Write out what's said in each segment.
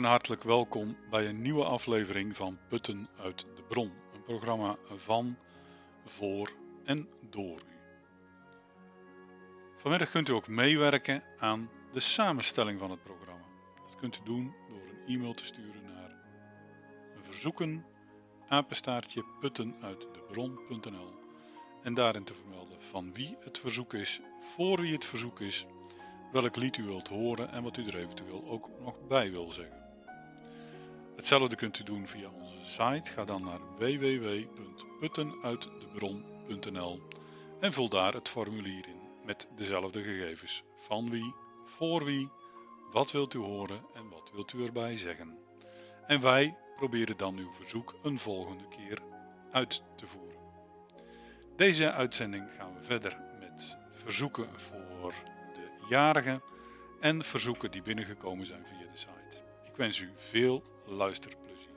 En hartelijk welkom bij een nieuwe aflevering van Putten uit de Bron. Een programma van, voor en door u. Vanmiddag kunt u ook meewerken aan de samenstelling van het programma. Dat kunt u doen door een e-mail te sturen naar verzoeken apenstaartje puttenuitdebron.nl en daarin te vermelden van wie het verzoek is, voor wie het verzoek is welk lied u wilt horen en wat u er eventueel ook nog bij wil zeggen. Hetzelfde kunt u doen via onze site. Ga dan naar www.puttenuitdebron.nl en vul daar het formulier in met dezelfde gegevens. Van wie, voor wie, wat wilt u horen en wat wilt u erbij zeggen. En wij proberen dan uw verzoek een volgende keer uit te voeren. Deze uitzending gaan we verder met verzoeken voor jarigen en verzoeken die binnengekomen zijn via de site. Wens u veel luisterplezier.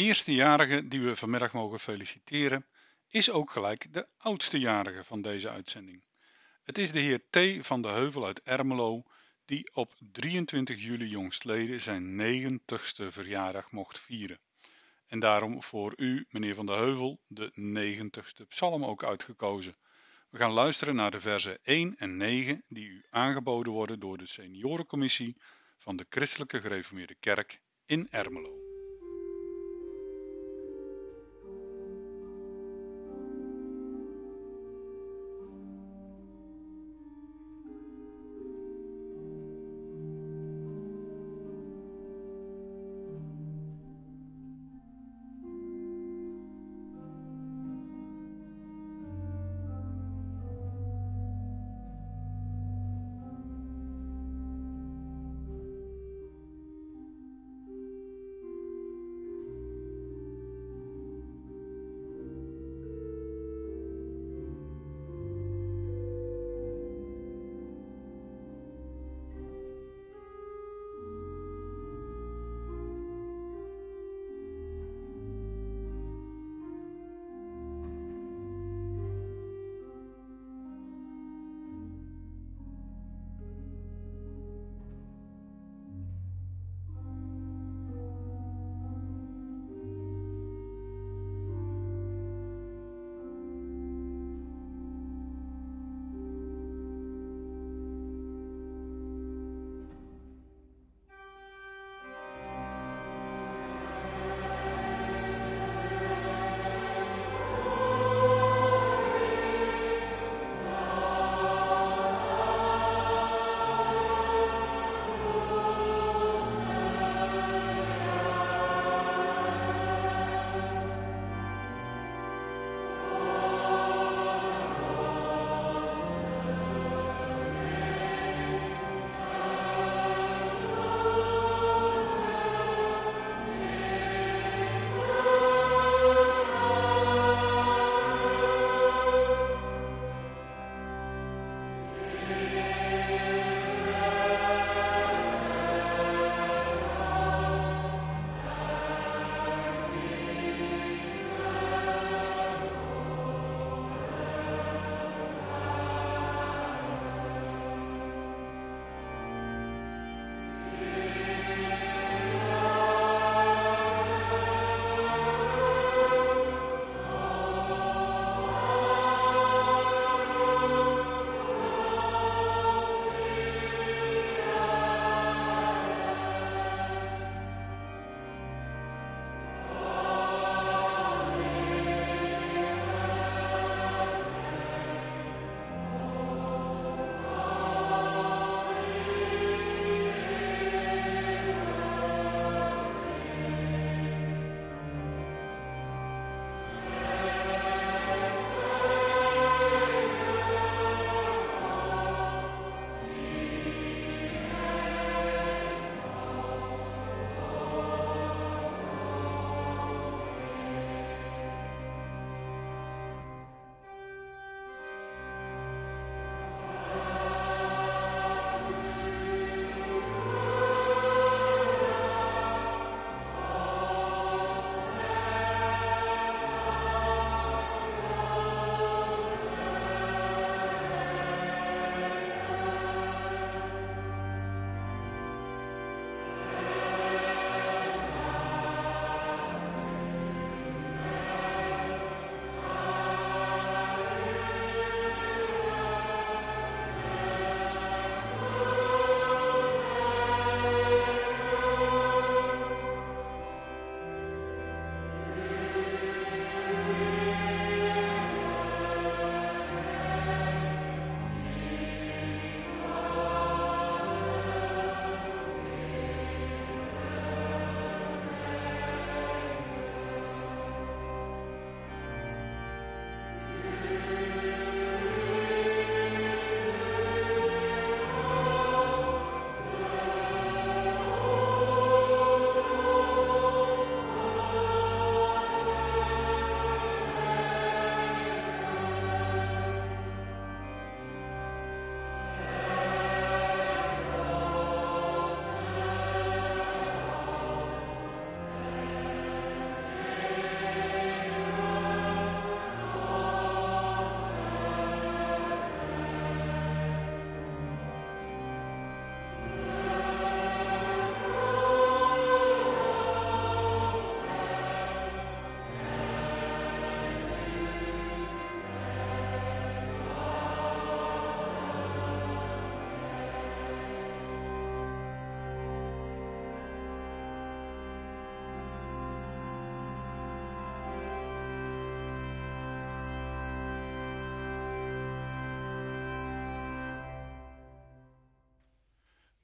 De eerstejarige die we vanmiddag mogen feliciteren is ook gelijk de oudste jarige van deze uitzending. Het is de heer T. van de Heuvel uit Ermelo die op 23 juli jongstleden zijn 90ste verjaardag mocht vieren. En daarom voor u, meneer van de Heuvel, de 90ste psalm ook uitgekozen. We gaan luisteren naar de versen 1 en 9 die u aangeboden worden door de seniorencommissie van de Christelijke Gereformeerde Kerk in Ermelo.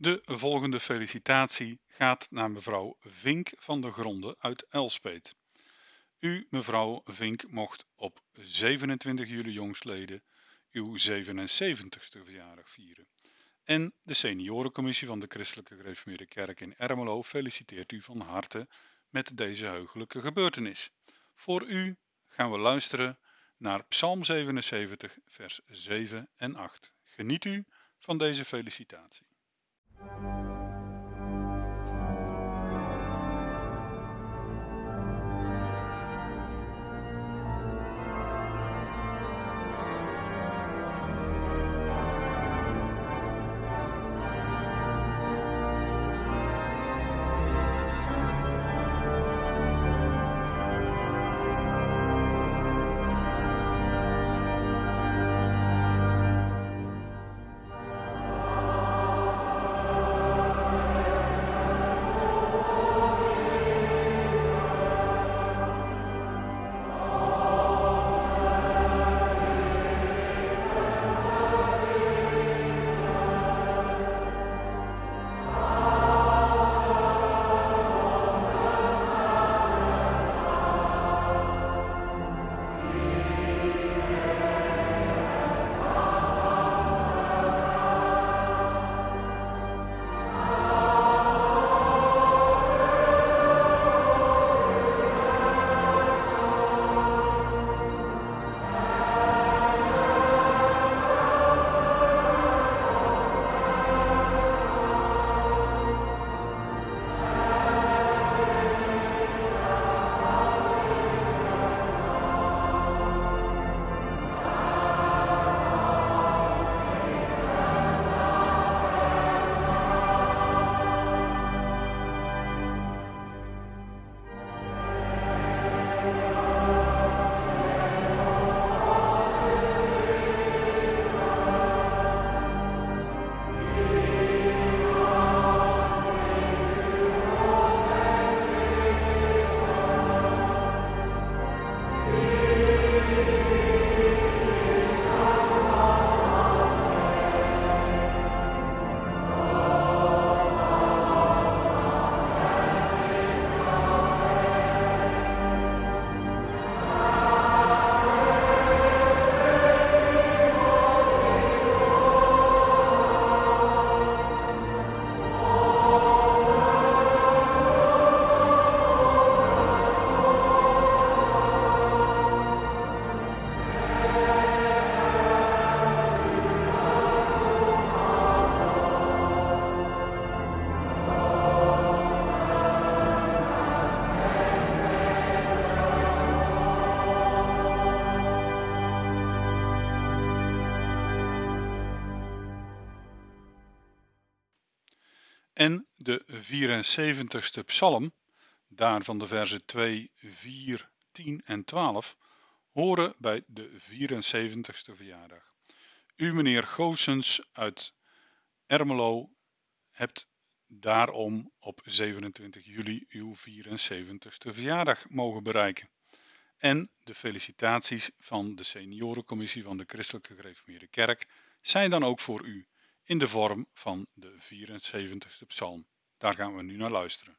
De volgende felicitatie gaat naar mevrouw Vink van der Gronde uit Elspeet. U, mevrouw Vink, mocht op 27 juli jongstleden uw 77ste verjaardag vieren. En de seniorencommissie van de Christelijke Gereformeerde Kerk in Ermelo feliciteert u van harte met deze heugelijke gebeurtenis. Voor u gaan we luisteren naar Psalm 77, vers 7 en 8. Geniet u van deze felicitatie. En 74ste psalm, daarvan de verzen 2, 4, 10 en 12, horen bij de 74ste verjaardag. U, meneer Goossens uit Ermelo, hebt daarom op 27 juli uw 74ste verjaardag mogen bereiken. En de felicitaties van de seniorencommissie van de Christelijke Gereformeerde Kerk zijn dan ook voor u in de vorm van de 74ste psalm. Daar gaan we nu naar luisteren.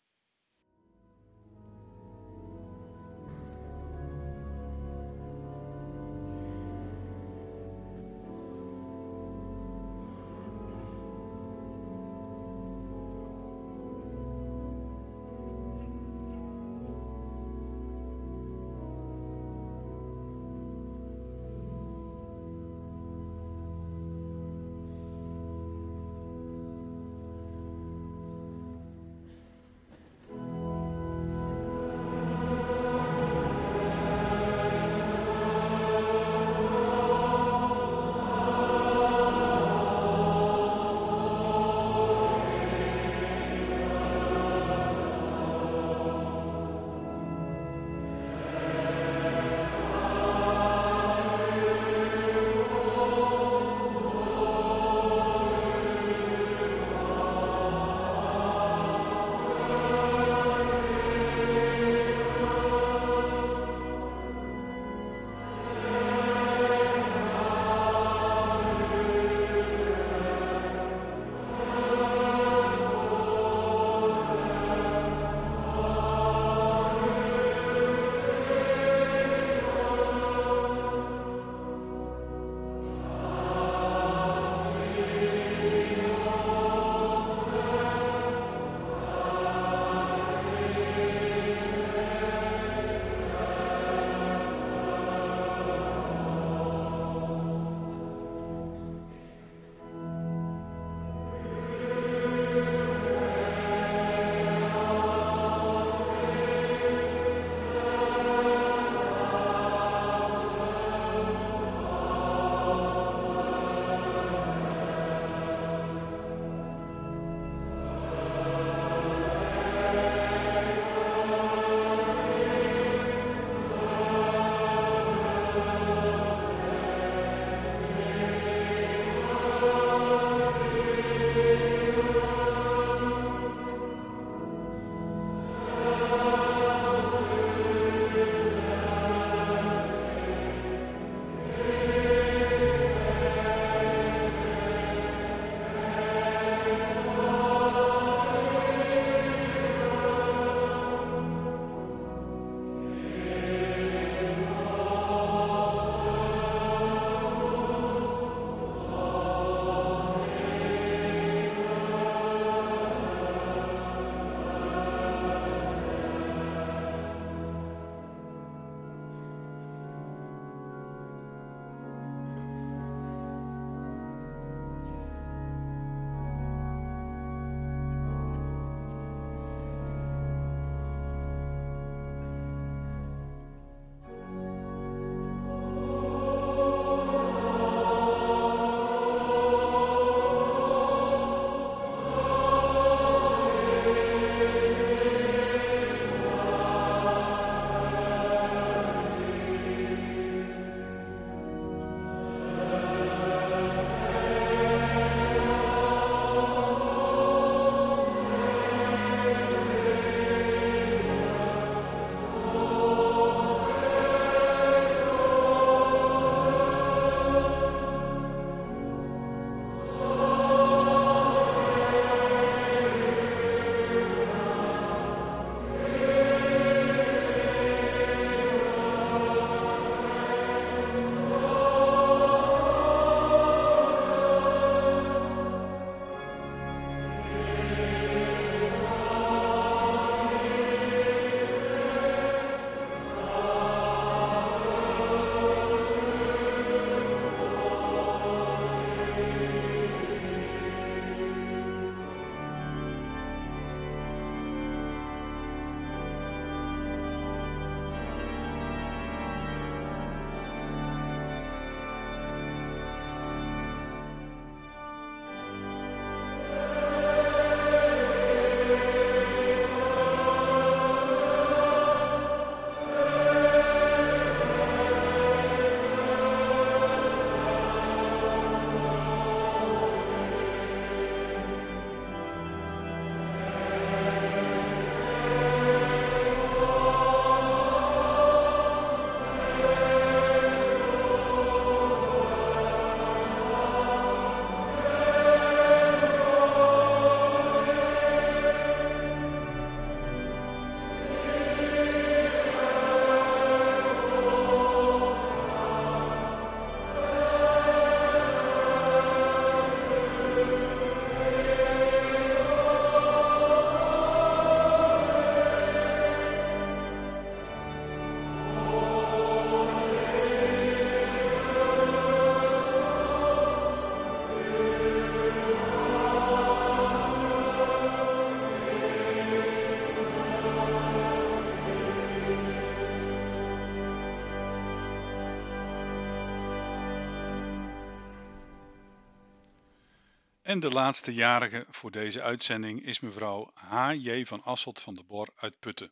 En de laatste jarige voor deze uitzending is mevrouw H.J. van Asselt van de Bor uit Putten.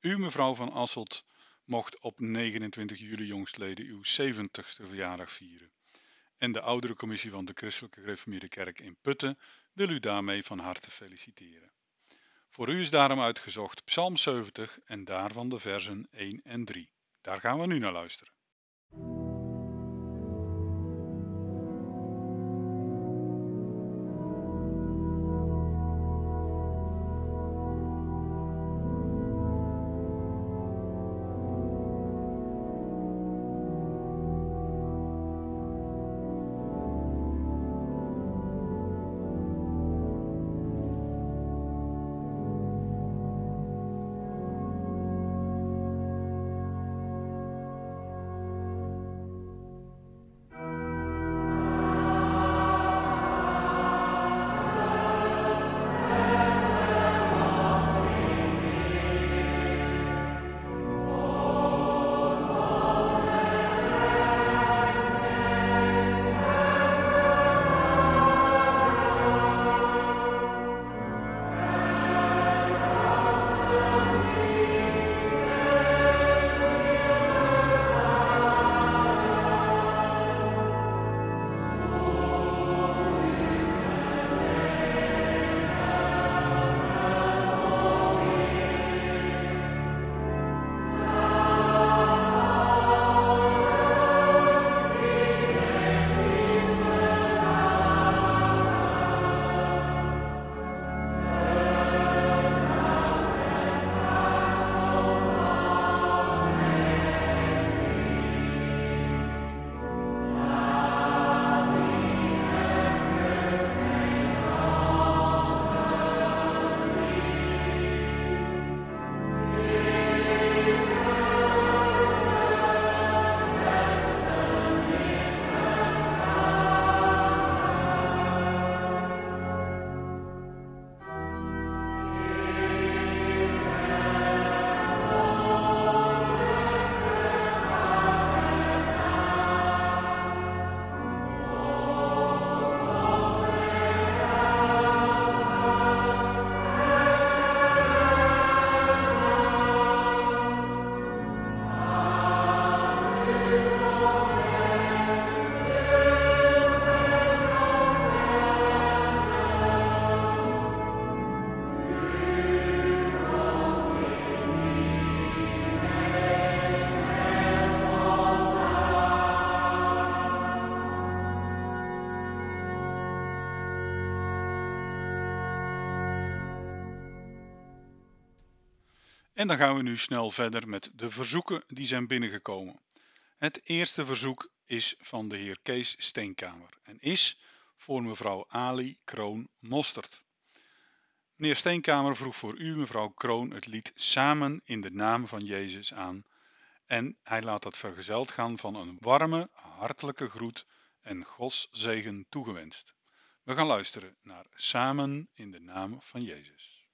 U, mevrouw van Asselt, mocht op 29 juli jongstleden uw 70ste verjaardag vieren. En de oudere commissie van de Christelijke Gereformeerde Kerk in Putten wil u daarmee van harte feliciteren. Voor u is daarom uitgezocht Psalm 70 en daarvan de versen 1 en 3. Daar gaan we nu naar luisteren. En dan gaan we nu snel verder met de verzoeken die zijn binnengekomen. Het eerste verzoek is van de heer Kees Steenkamer en is voor mevrouw Ali Kroon Mostert. Meneer Steenkamer vroeg voor u, mevrouw Kroon, het lied Samen in de naam van Jezus aan. En hij laat dat vergezeld gaan van een warme, hartelijke groet en Gods zegen toegewenst. We gaan luisteren naar Samen in de naam van Jezus.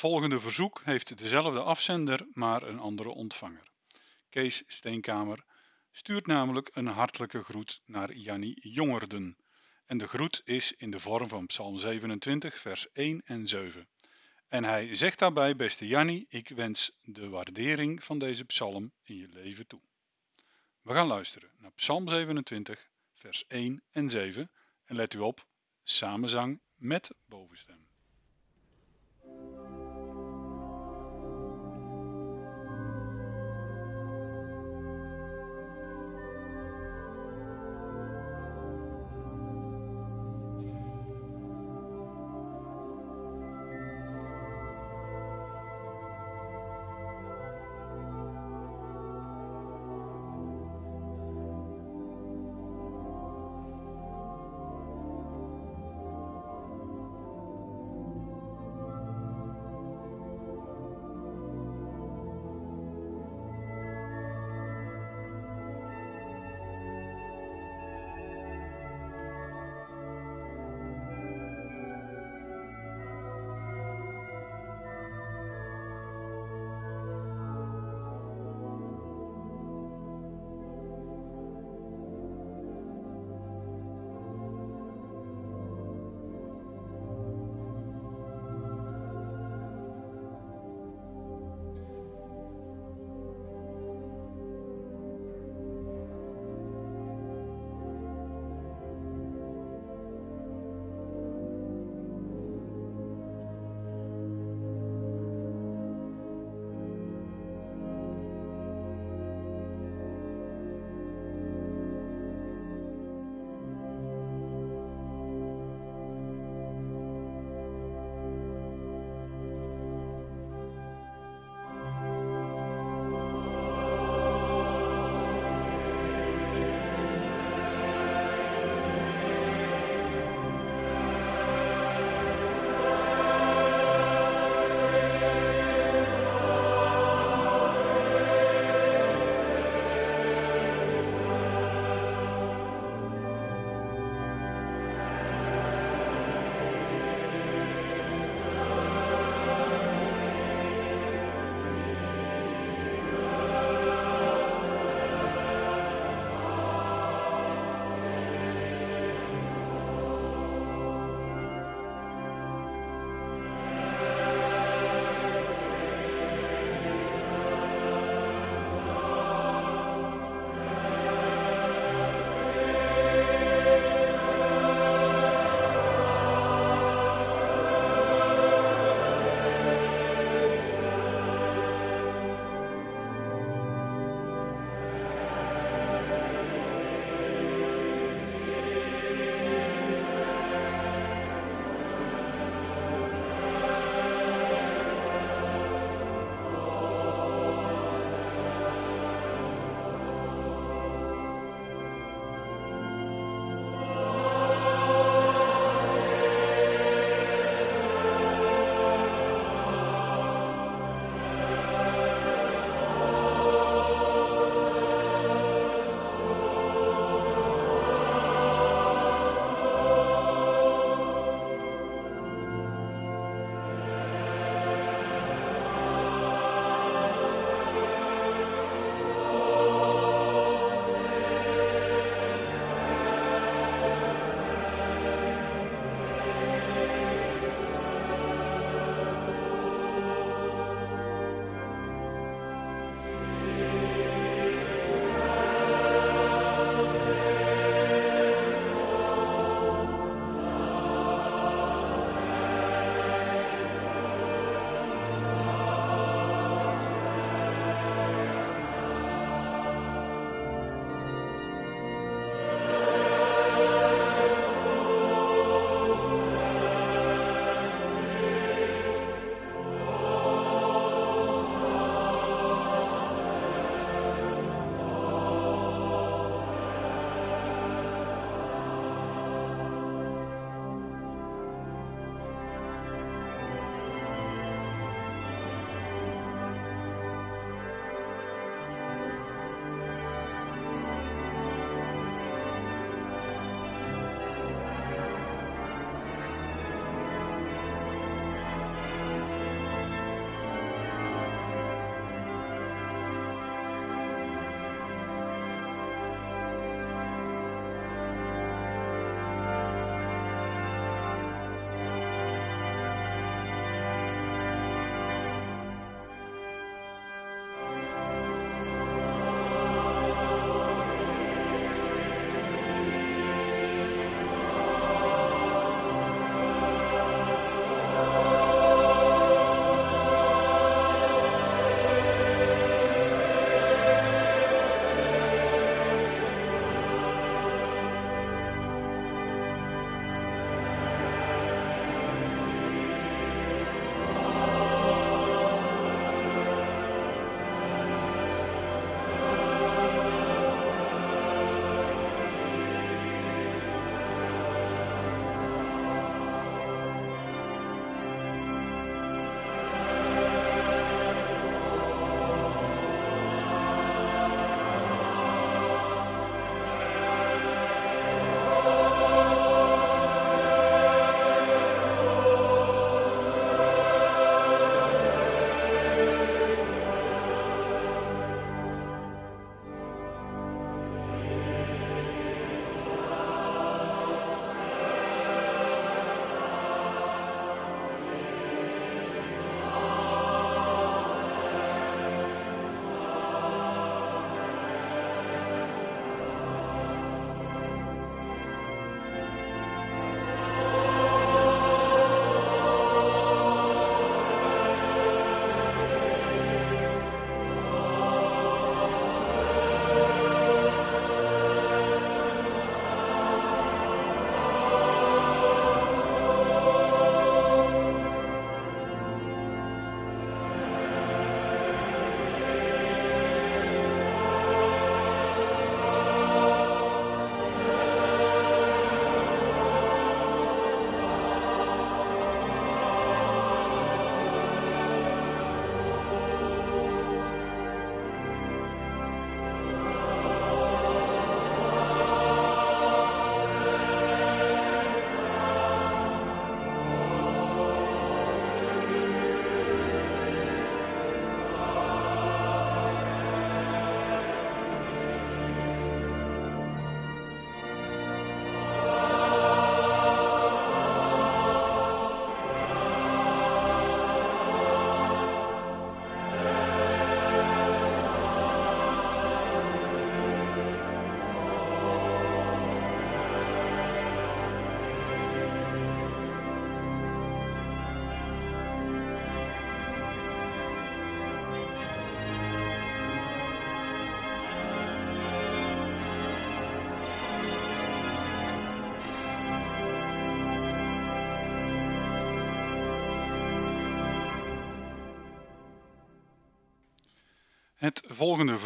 Volgende verzoek heeft dezelfde afzender, maar een andere ontvanger. Kees Steenkamer stuurt namelijk een hartelijke groet naar Jannie Jongerden. En de groet is in de vorm van Psalm 27, vers 1 en 7. En hij zegt daarbij, beste Jannie, ik wens de waardering van deze psalm in je leven toe. We gaan luisteren naar Psalm 27, vers 1 en 7. En let u op, samenzang met bovenstem.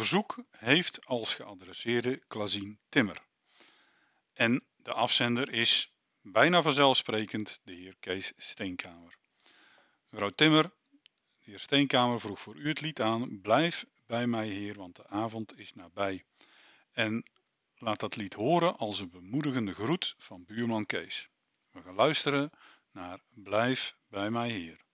Verzoek heeft als geadresseerde Klazien Timmer. En de afzender is bijna vanzelfsprekend de heer Kees Steenkamer. Mevrouw Timmer, de heer Steenkamer vroeg voor u het lied aan. Blijf bij mij, heer, want de avond is nabij. En laat dat lied horen als een bemoedigende groet van buurman Kees. We gaan luisteren naar Blijf bij mij, heer.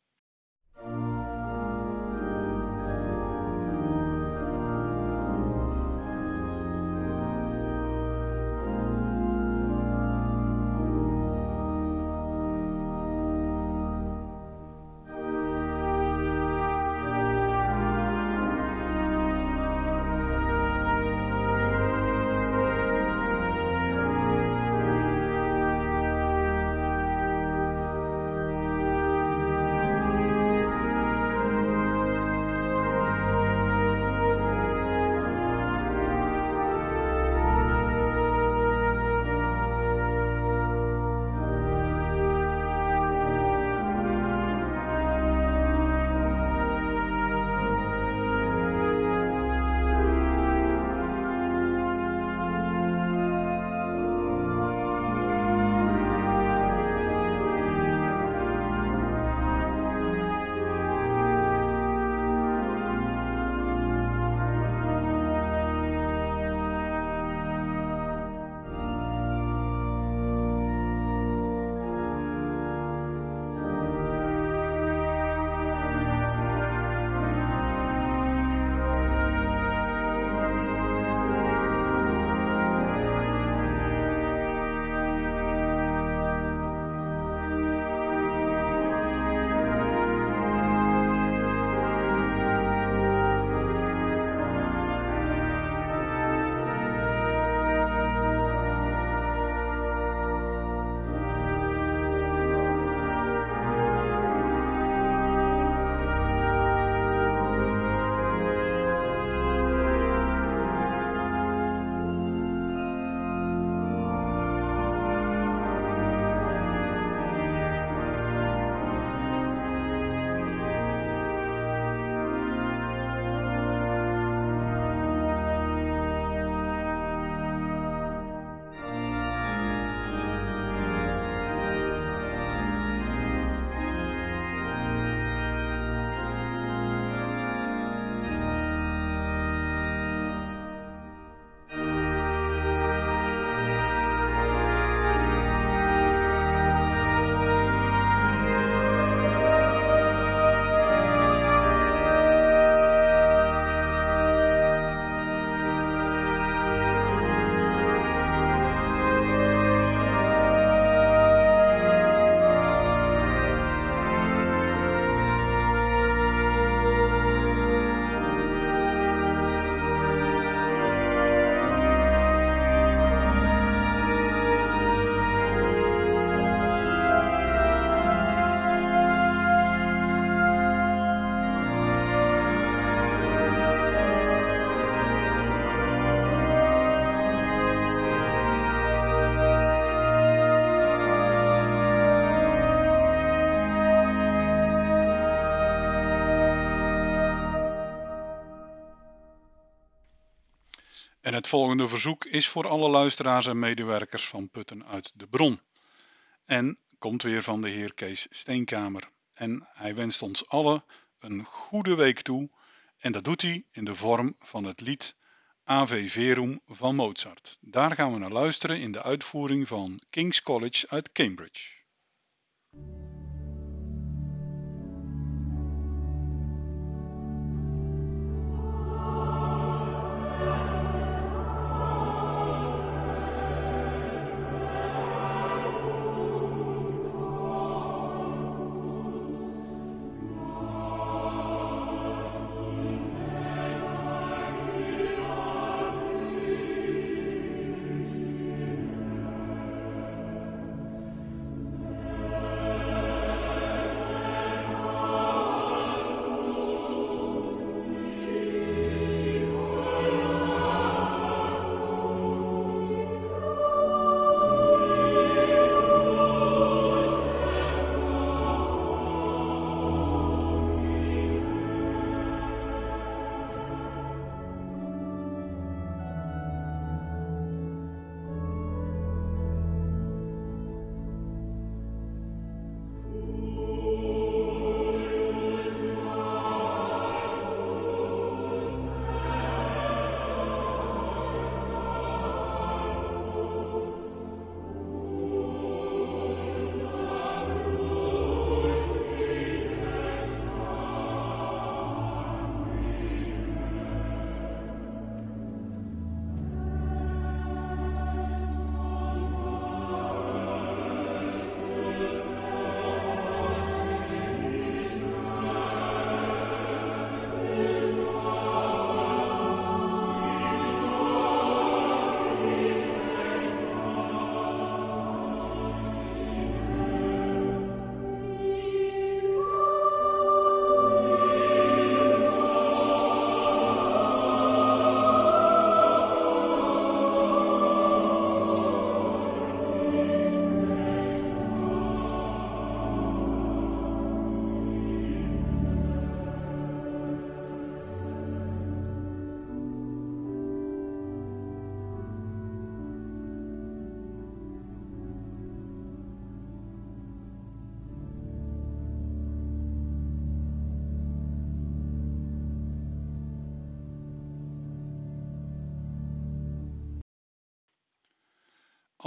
En het volgende verzoek is voor alle luisteraars en medewerkers van Putten uit de Bron. En komt weer van de heer Kees Steenkamer. En hij wenst ons allen een goede week toe. En dat doet hij in de vorm van het lied Ave Verum van Mozart. Daar gaan we naar luisteren in de uitvoering van King's College uit Cambridge.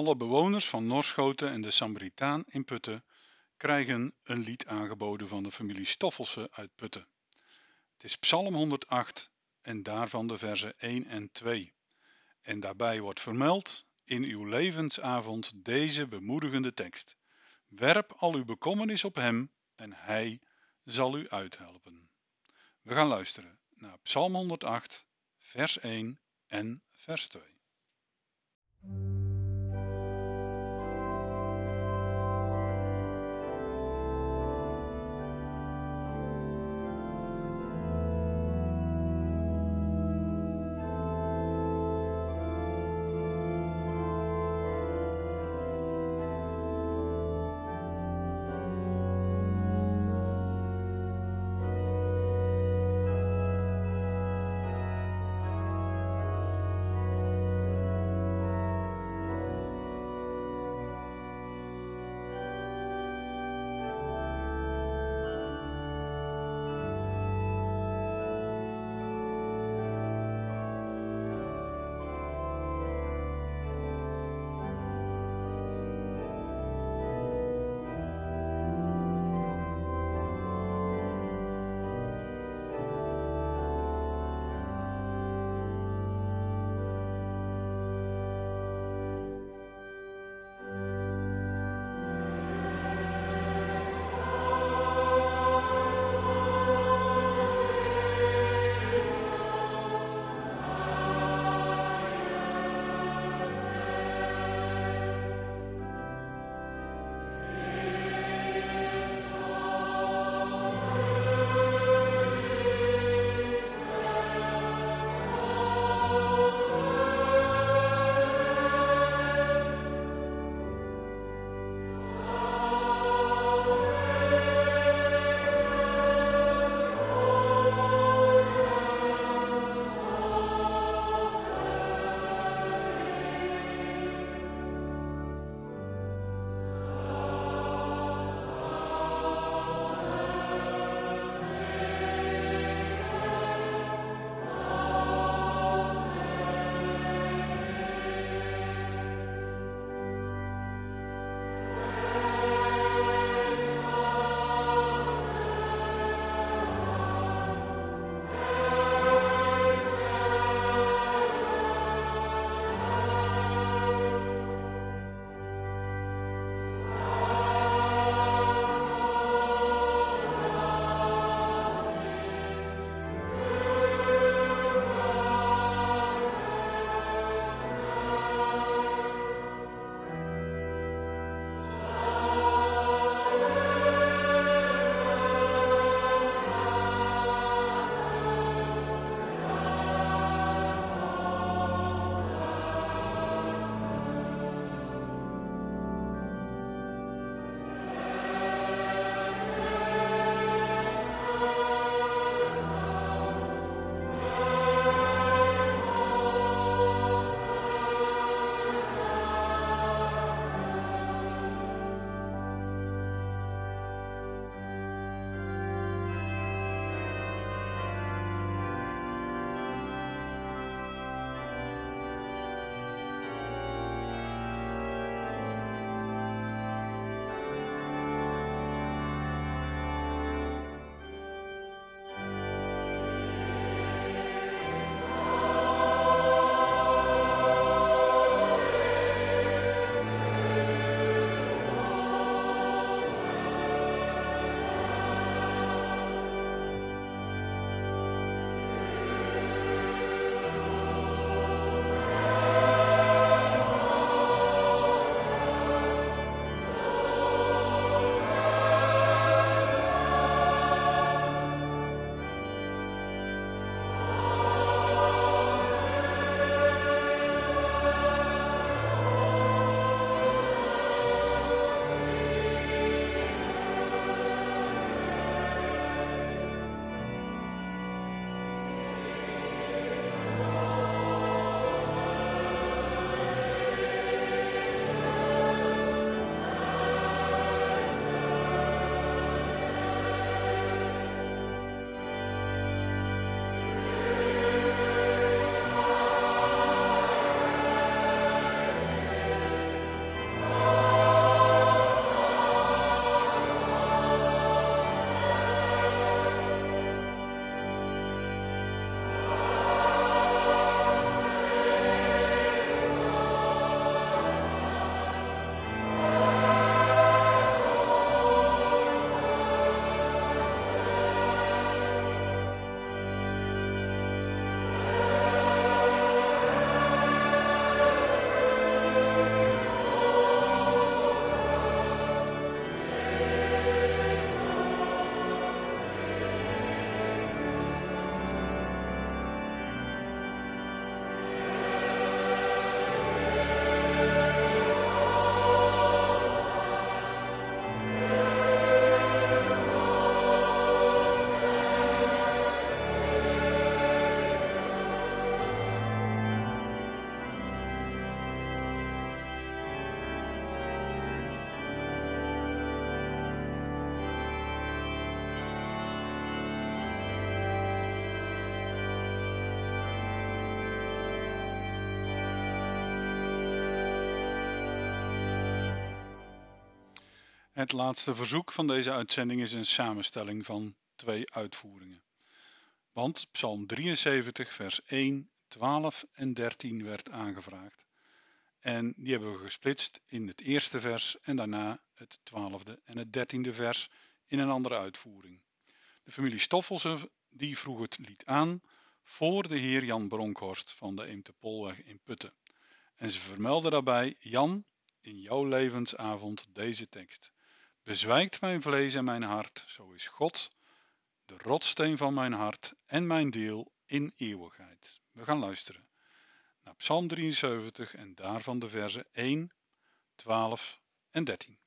Alle bewoners van Norschoten en de Sambritaan in Putten krijgen een lied aangeboden van de familie Stoffelse uit Putten. Het is Psalm 108 en daarvan de versen 1 en 2. En daarbij wordt vermeld in uw levensavond deze bemoedigende tekst. Werp al uw bekommernis op hem en hij zal u uithelpen. We gaan luisteren naar Psalm 108, vers 1 en vers 2. Het laatste verzoek van deze uitzending is een samenstelling van twee uitvoeringen. Want Psalm 73, vers 1, 12 en 13 werd aangevraagd. En die hebben we gesplitst in het eerste vers en daarna het twaalfde en het dertiende vers in een andere uitvoering. De familie Stoffelsen die vroeg het lied aan voor de heer Jan Bronkhorst van de Eemtepolweg in Putten. En ze vermelden daarbij, Jan, in jouw levensavond deze tekst. Bezwijkt mijn vlees en mijn hart, zo is God, de rotsteen van mijn hart en mijn deel in eeuwigheid. We gaan luisteren naar Psalm 73 en daarvan de versen 1, 12 en 13.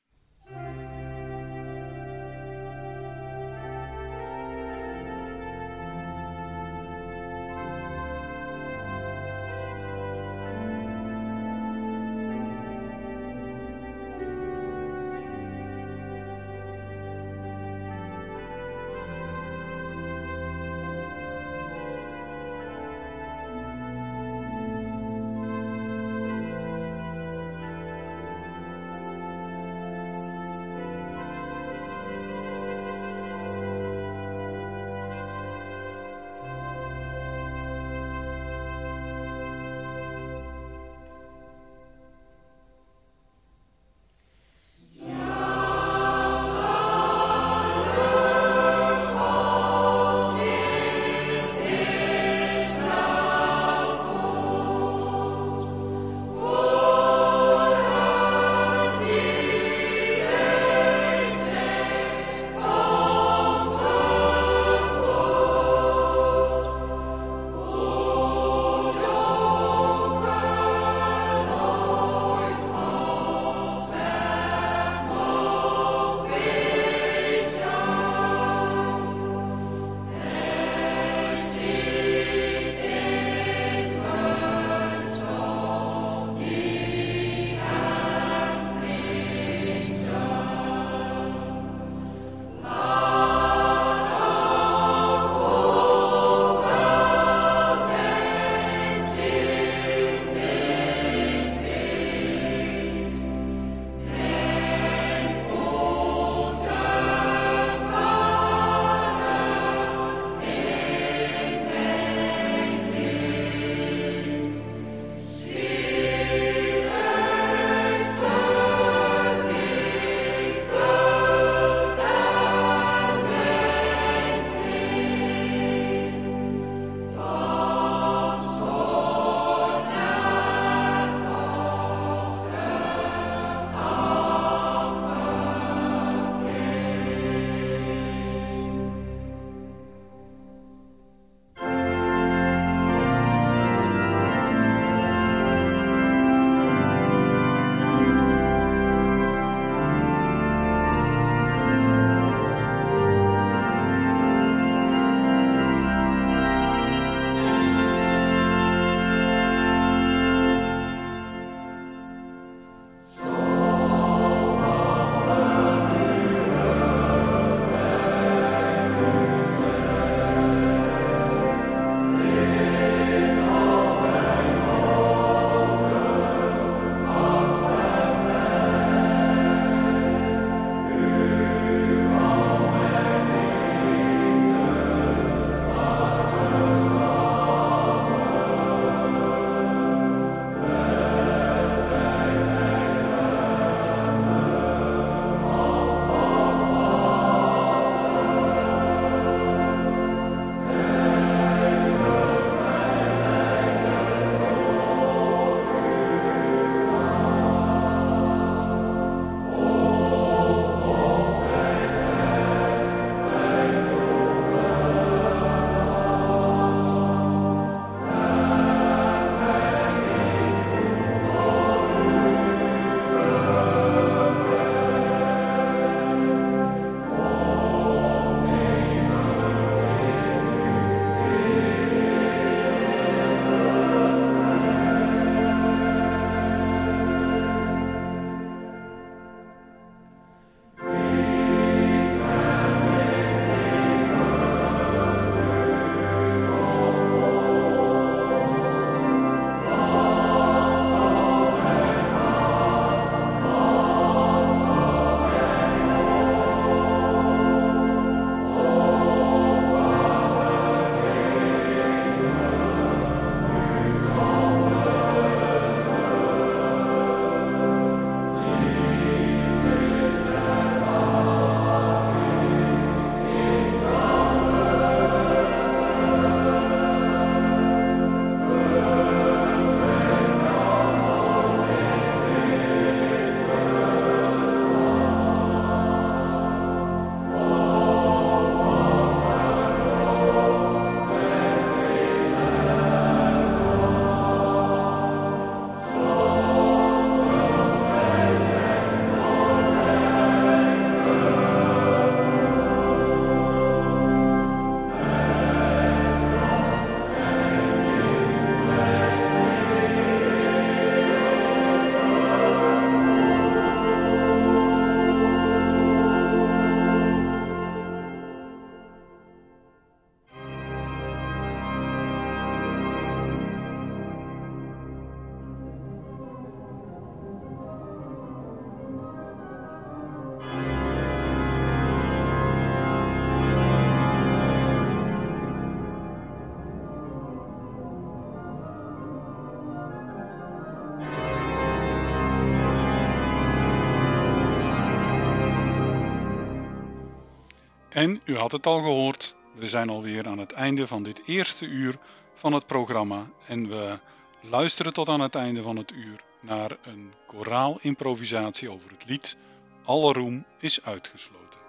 En u had het al gehoord, we zijn alweer aan het einde van dit eerste uur van het programma en we luisteren tot aan het einde van het uur naar een koraal-improvisatie over het lied Alle roem is uitgesloten.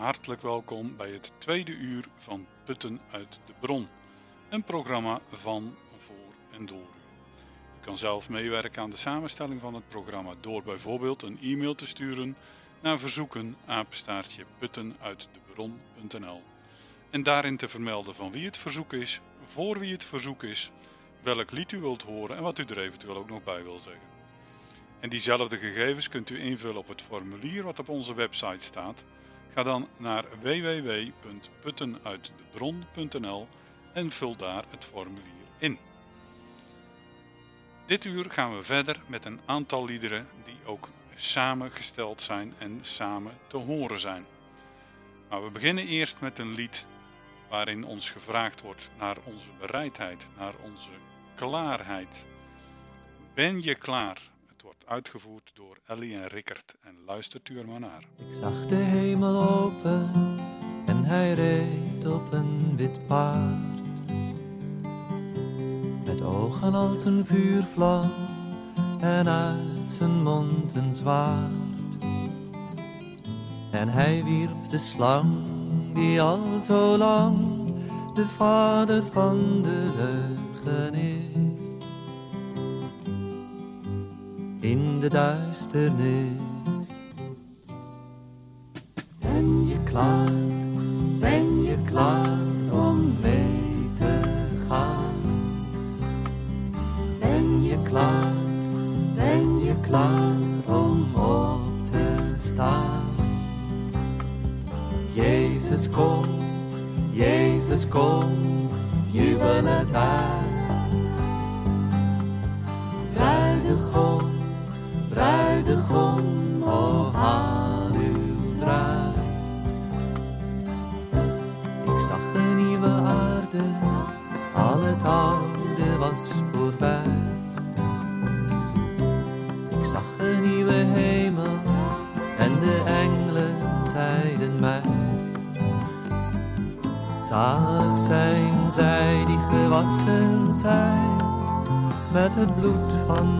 Hartelijk welkom bij het tweede uur van Putten uit de Bron. Een programma van, voor en door u. U kan zelf meewerken aan de samenstelling van het programma door bijvoorbeeld een e-mail te sturen naar verzoeken apenstaartje puttenuitdebron.nl en daarin te vermelden van wie het verzoek is, voor wie het verzoek is, welk lied u wilt horen en wat u er eventueel ook nog bij wil zeggen. En diezelfde gegevens kunt u invullen op het formulier wat op onze website staat. Ga dan naar www.puttenuitdebron.nl en vul daar het formulier in. Dit uur gaan we verder met een aantal liederen die ook samengesteld zijn en samen te horen zijn. Maar we beginnen eerst met een lied waarin ons gevraagd wordt naar onze bereidheid, naar onze klaarheid. Ben je klaar? Wordt uitgevoerd door Ellie en Rickert en luistert u er maar naar. Ik zag de hemel open en hij reed op een wit paard. Met ogen als een vuurvlam en uit zijn mond een zwaard. En hij wierp de slang die al zo lang de vader van de leugen is. In de duisternis. Ben je klaar? Met het bloed van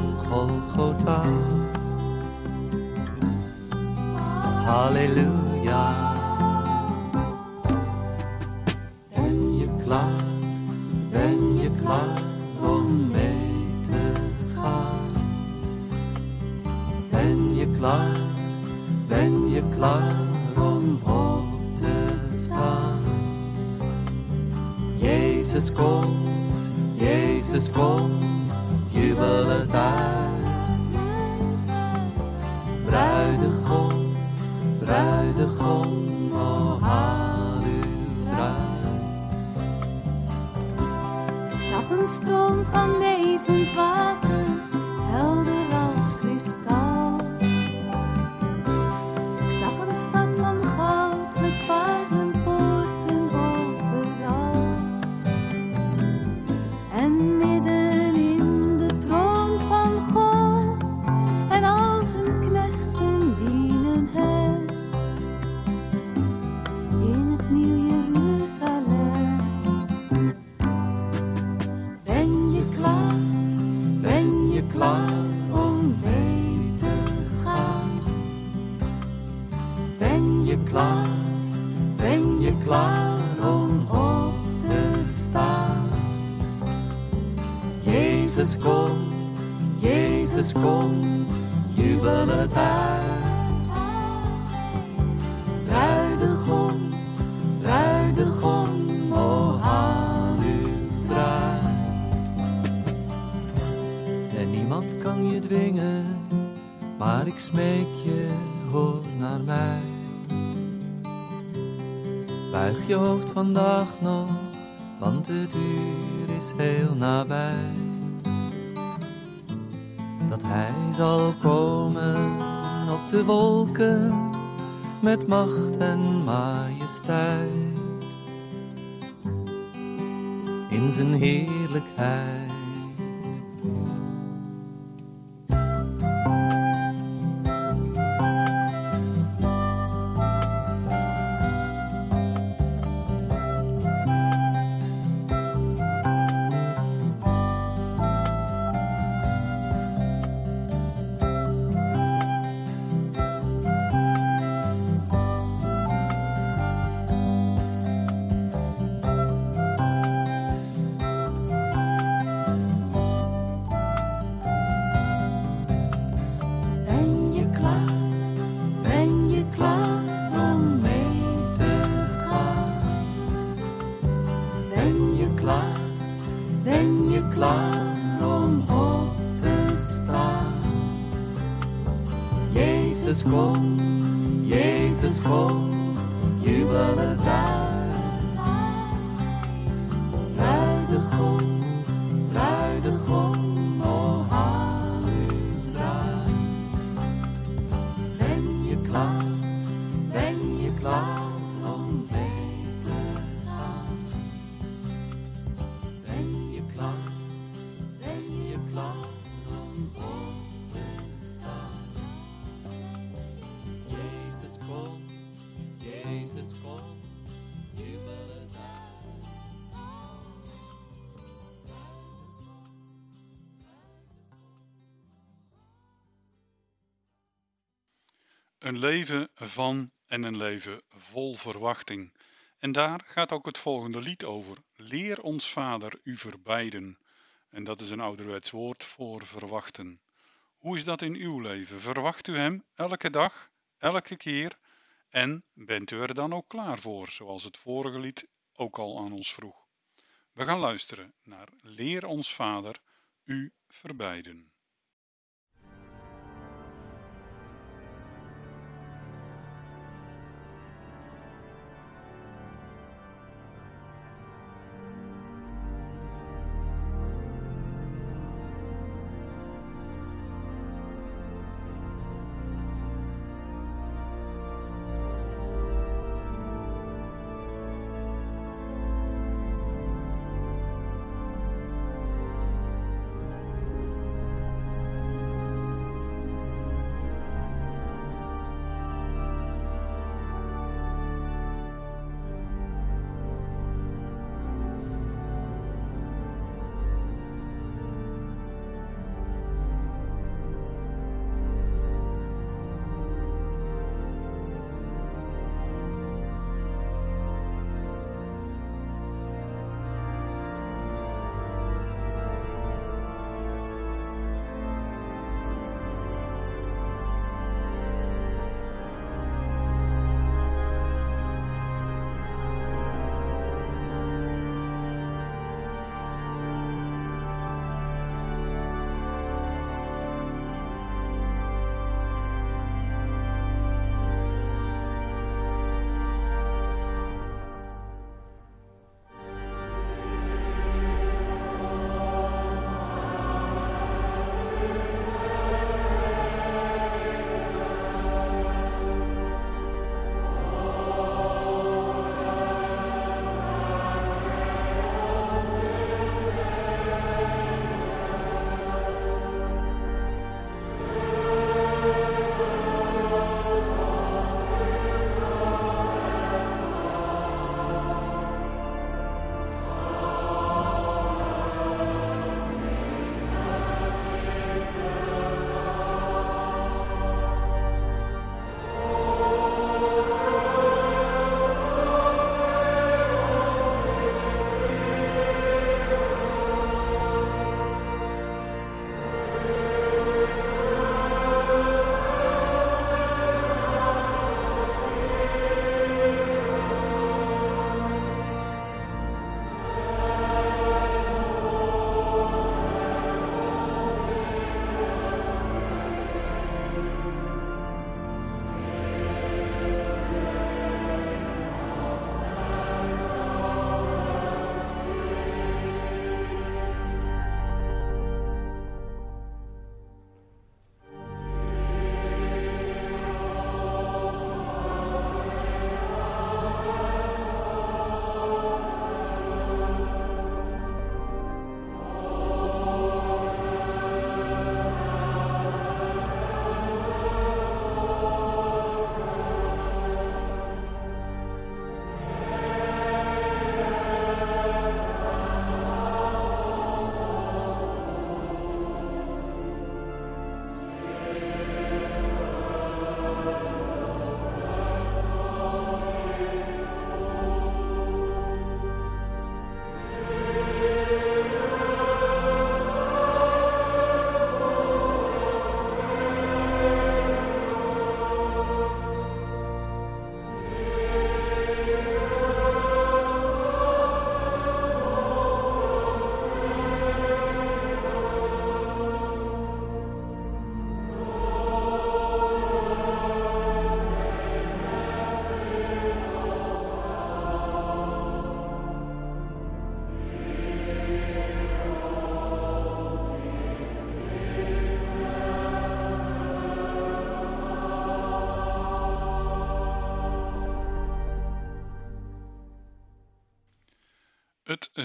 Ben je klaar? Ben je klaar om op te staan? Jezus komt, Jezus komt, jubel het uit. Bruidegom, bruidegom, oh haal uw bruid. En niemand kan je dwingen, maar ik smeek je, hoor naar mij. Buig je hoofd vandaag nog, want het uur is heel nabij. Dat hij zal komen op de wolken met macht en majesteit. In zijn heerlijkheid. Leven van en een leven vol verwachting. En daar gaat ook het volgende lied over. Leer ons Vader u verbeiden. En dat is een ouderwets woord voor verwachten. Hoe is dat in uw leven? Verwacht u hem elke dag, elke keer? En bent u er dan ook klaar voor, zoals het vorige lied ook al aan ons vroeg? We gaan luisteren naar Leer ons Vader u verbeiden.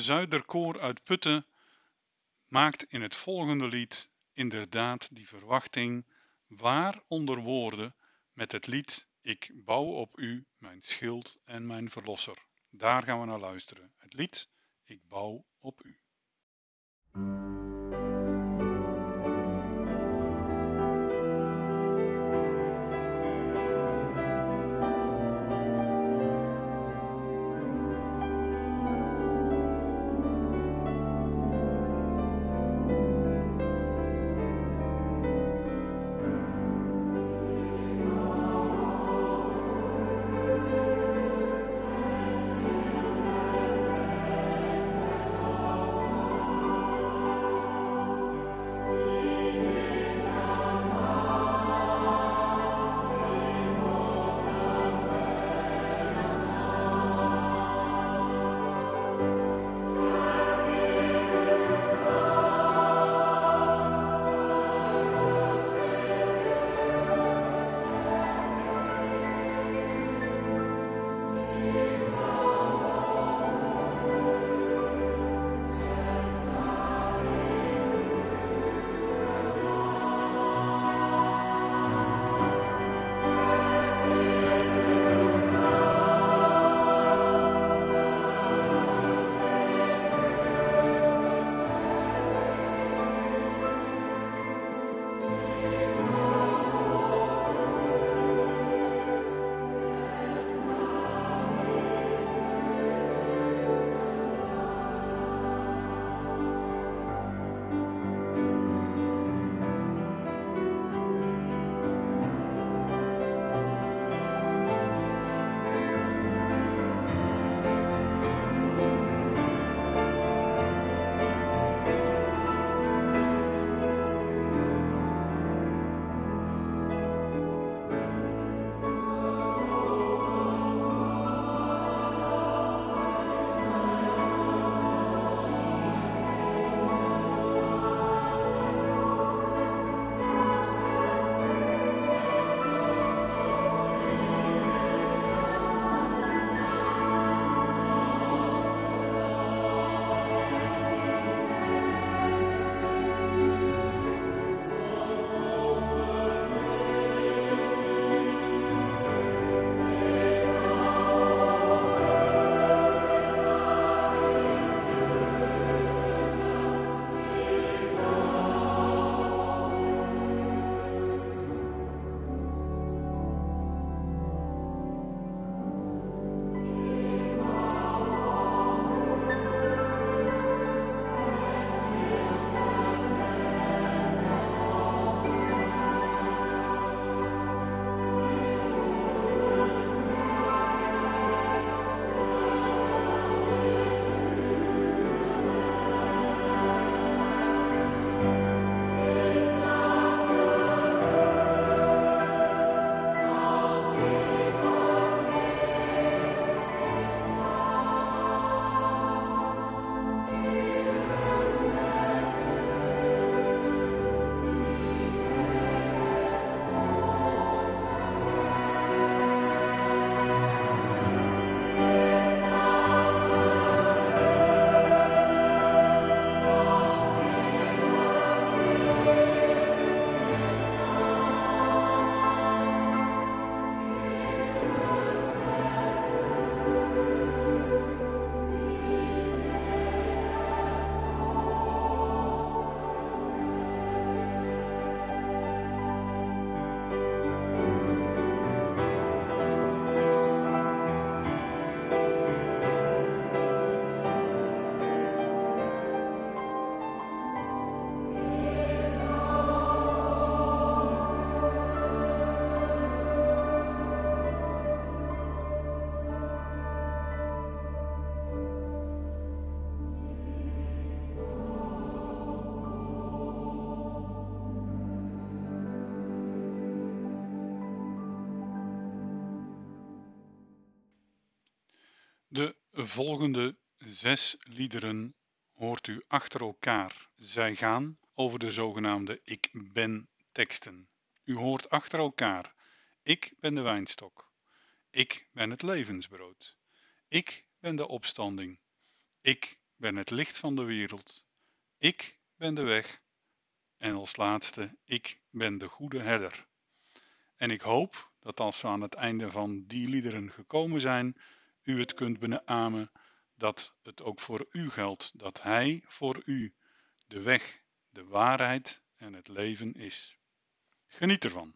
Zuiderkoor uit Putten maakt in het volgende lied inderdaad die verwachting waar onder woorden met het lied Ik bouw op u, mijn schild en mijn verlosser. Daar gaan we naar luisteren. Het lied Ik bouw op u. volgende zes liederen hoort u achter elkaar. Zij gaan over de zogenaamde ik ben teksten. U hoort achter elkaar. Ik ben de wijnstok. Ik ben het levensbrood. Ik ben de opstanding. Ik ben het licht van de wereld. Ik ben de weg. En als laatste, ik ben de goede herder. En ik hoop dat als we aan het einde van die liederen gekomen zijn, u het kunt beamen dat het ook voor u geldt, dat Hij voor u de weg, de waarheid en het leven is. Geniet ervan.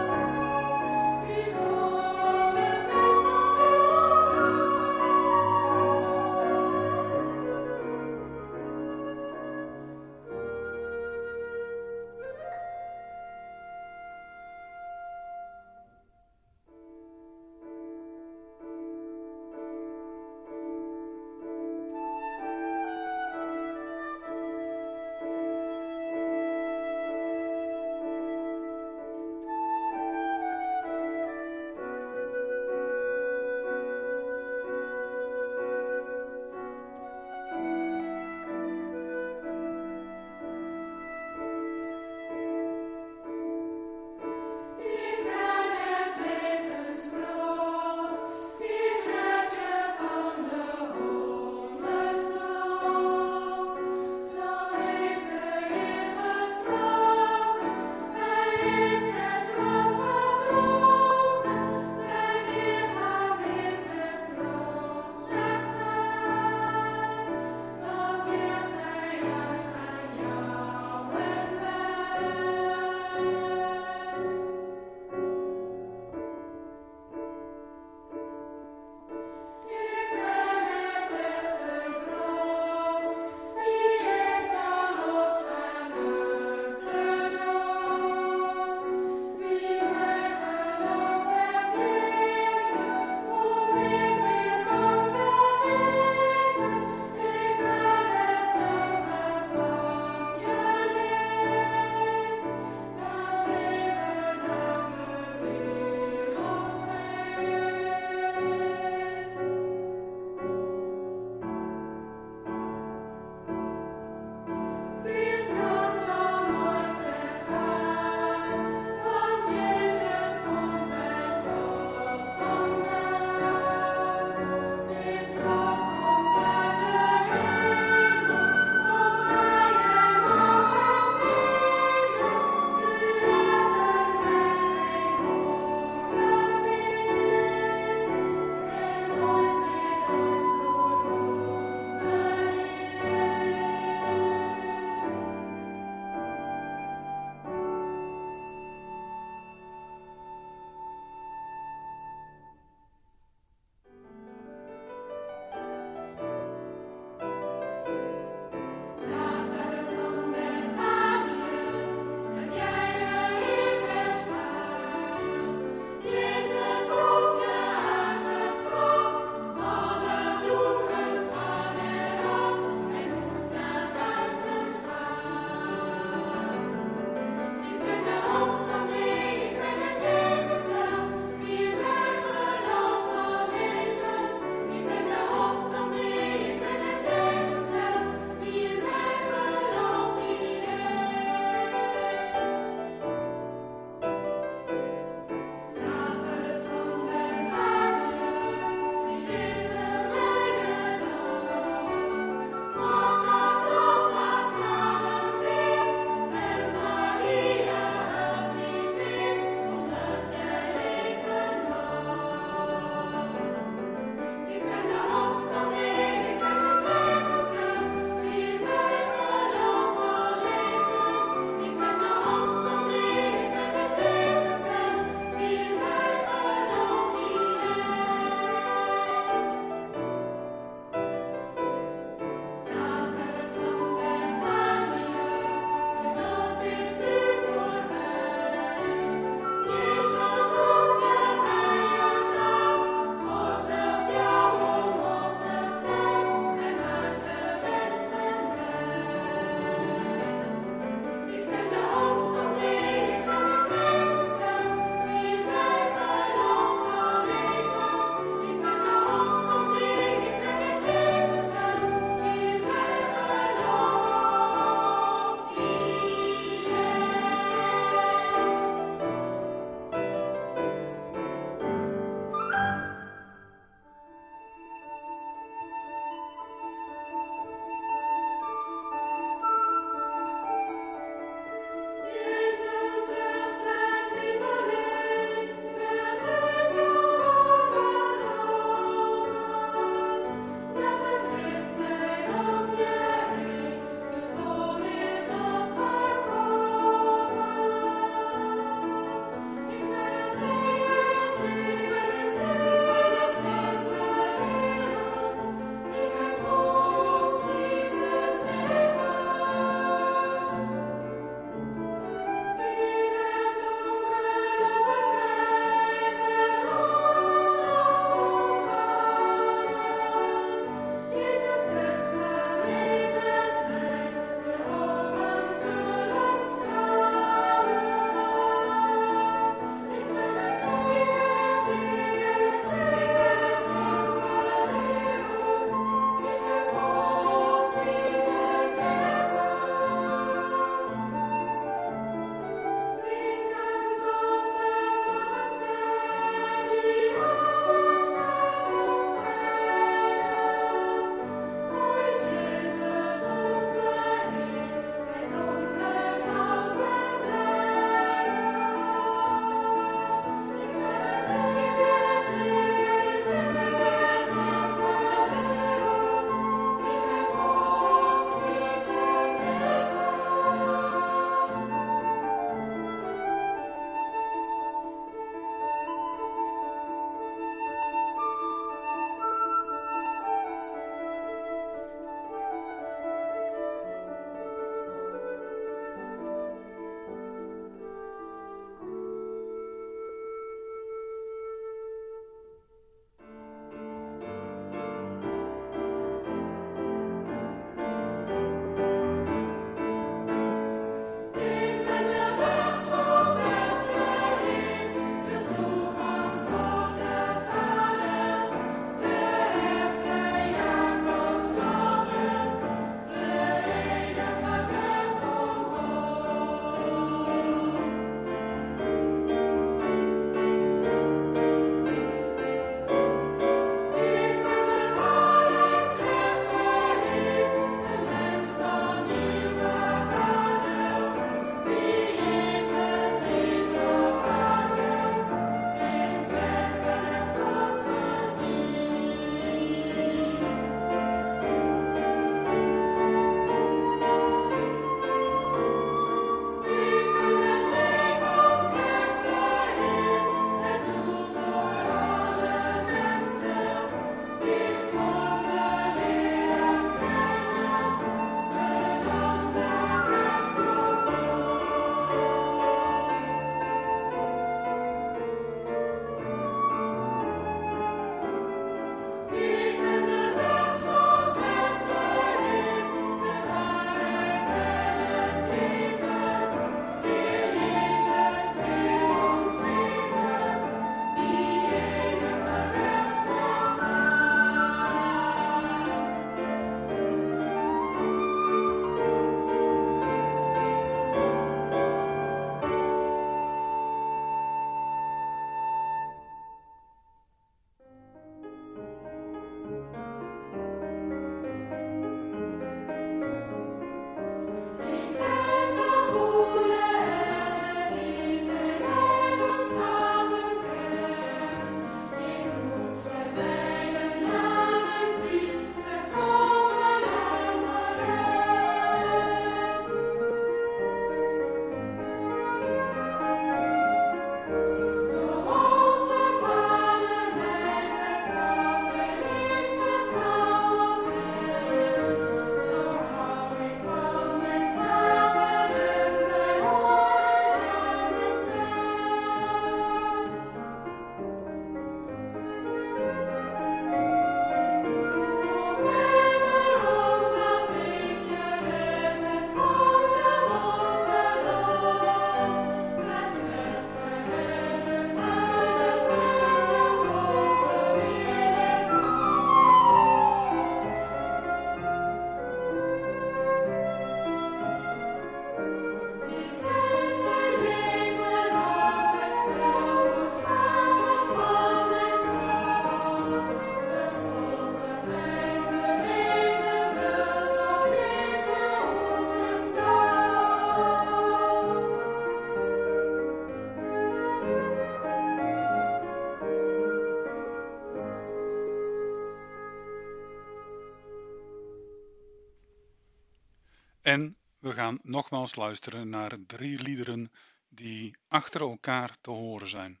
We gaan nogmaals luisteren naar drie liederen die achter elkaar te horen zijn.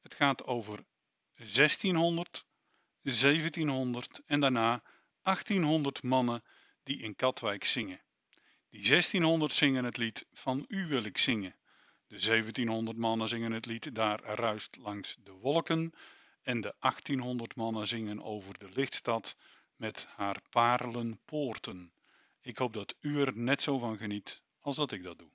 Het gaat over 1600, 1700 en daarna 1800 mannen die in Katwijk zingen. Die 1600 zingen het lied Van U wil ik zingen. De 1700 mannen zingen het lied Daar ruist langs de wolken. En de 1800 mannen zingen over de lichtstad met haar parelpoorten. Ik hoop dat u er net zo van geniet als dat ik dat doe.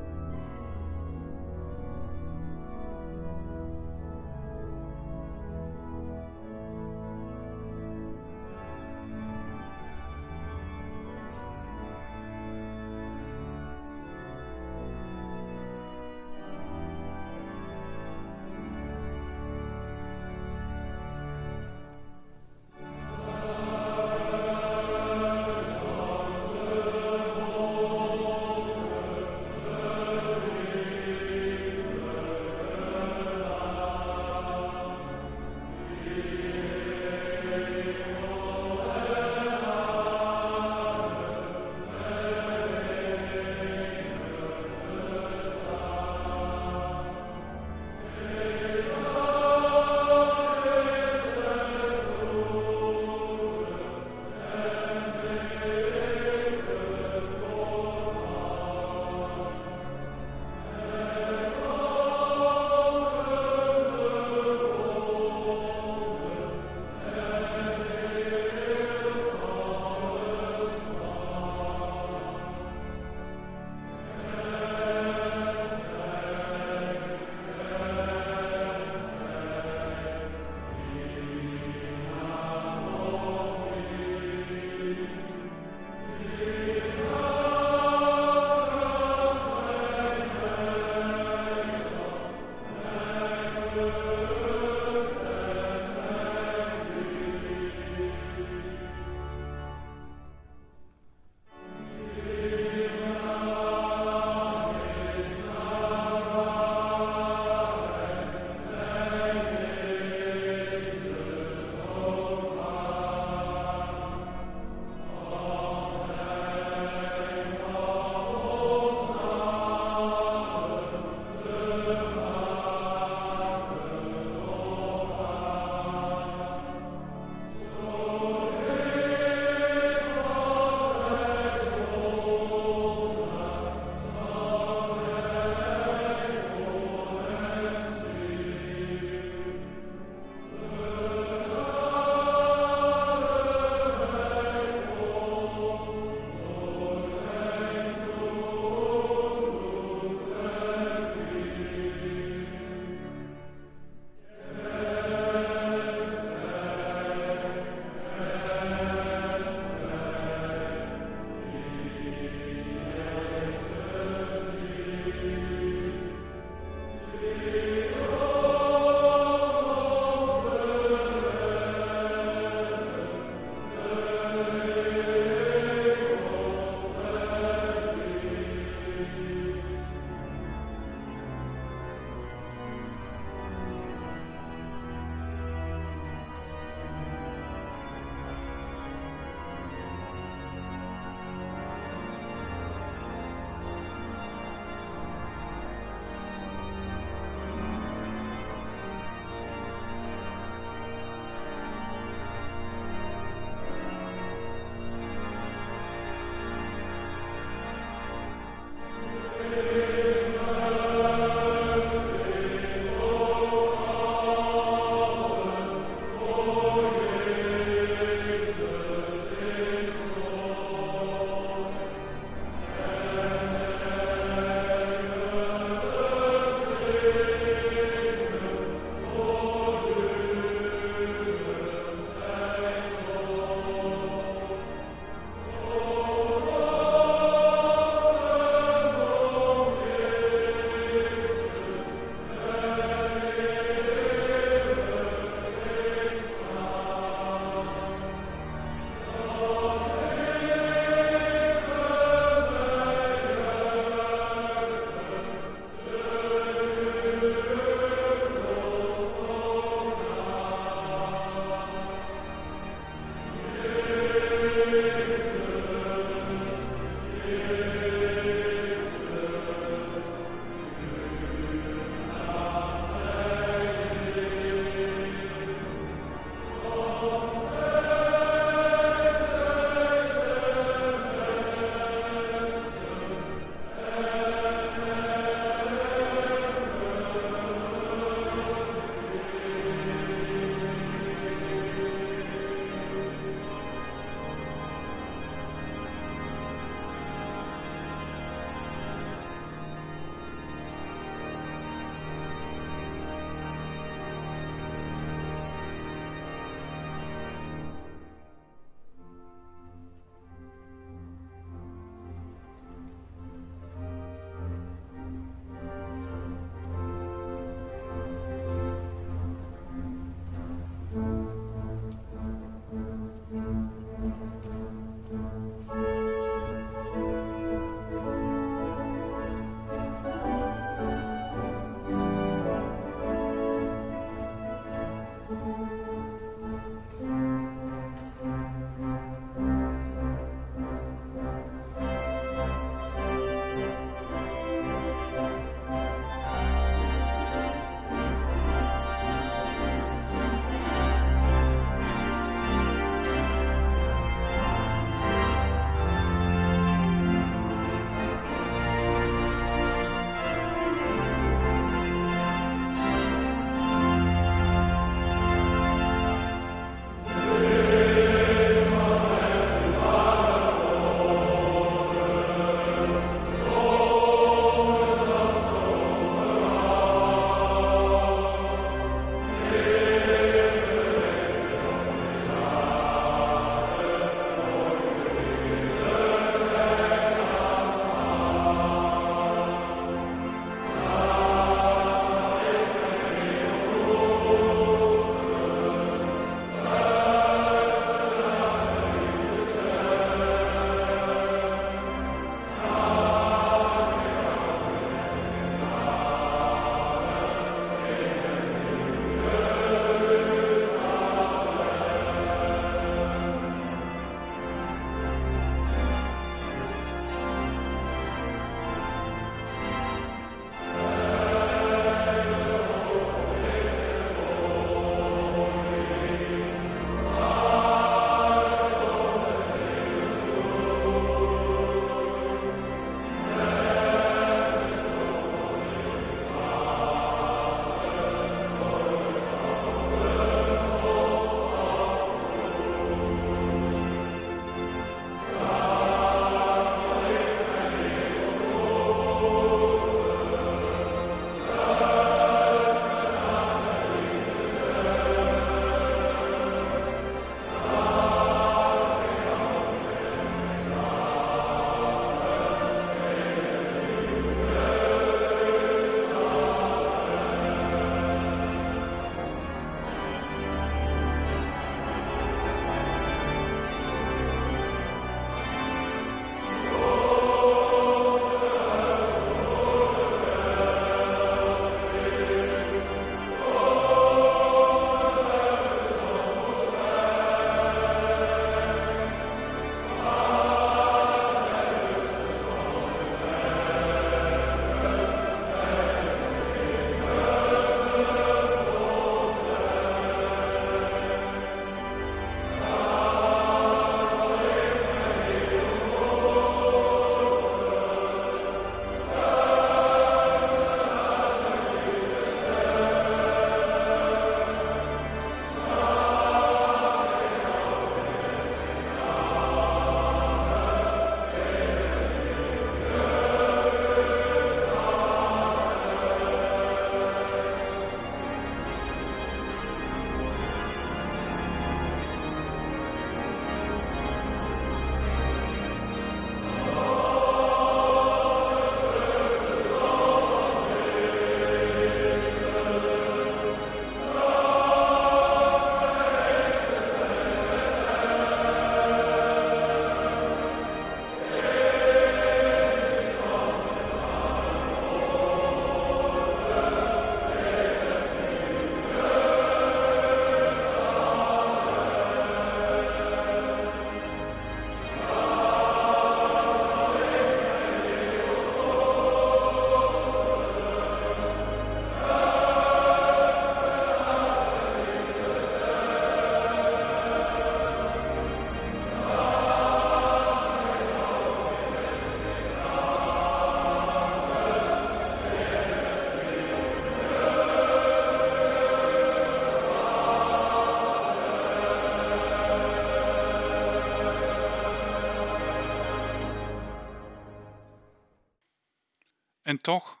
Toch,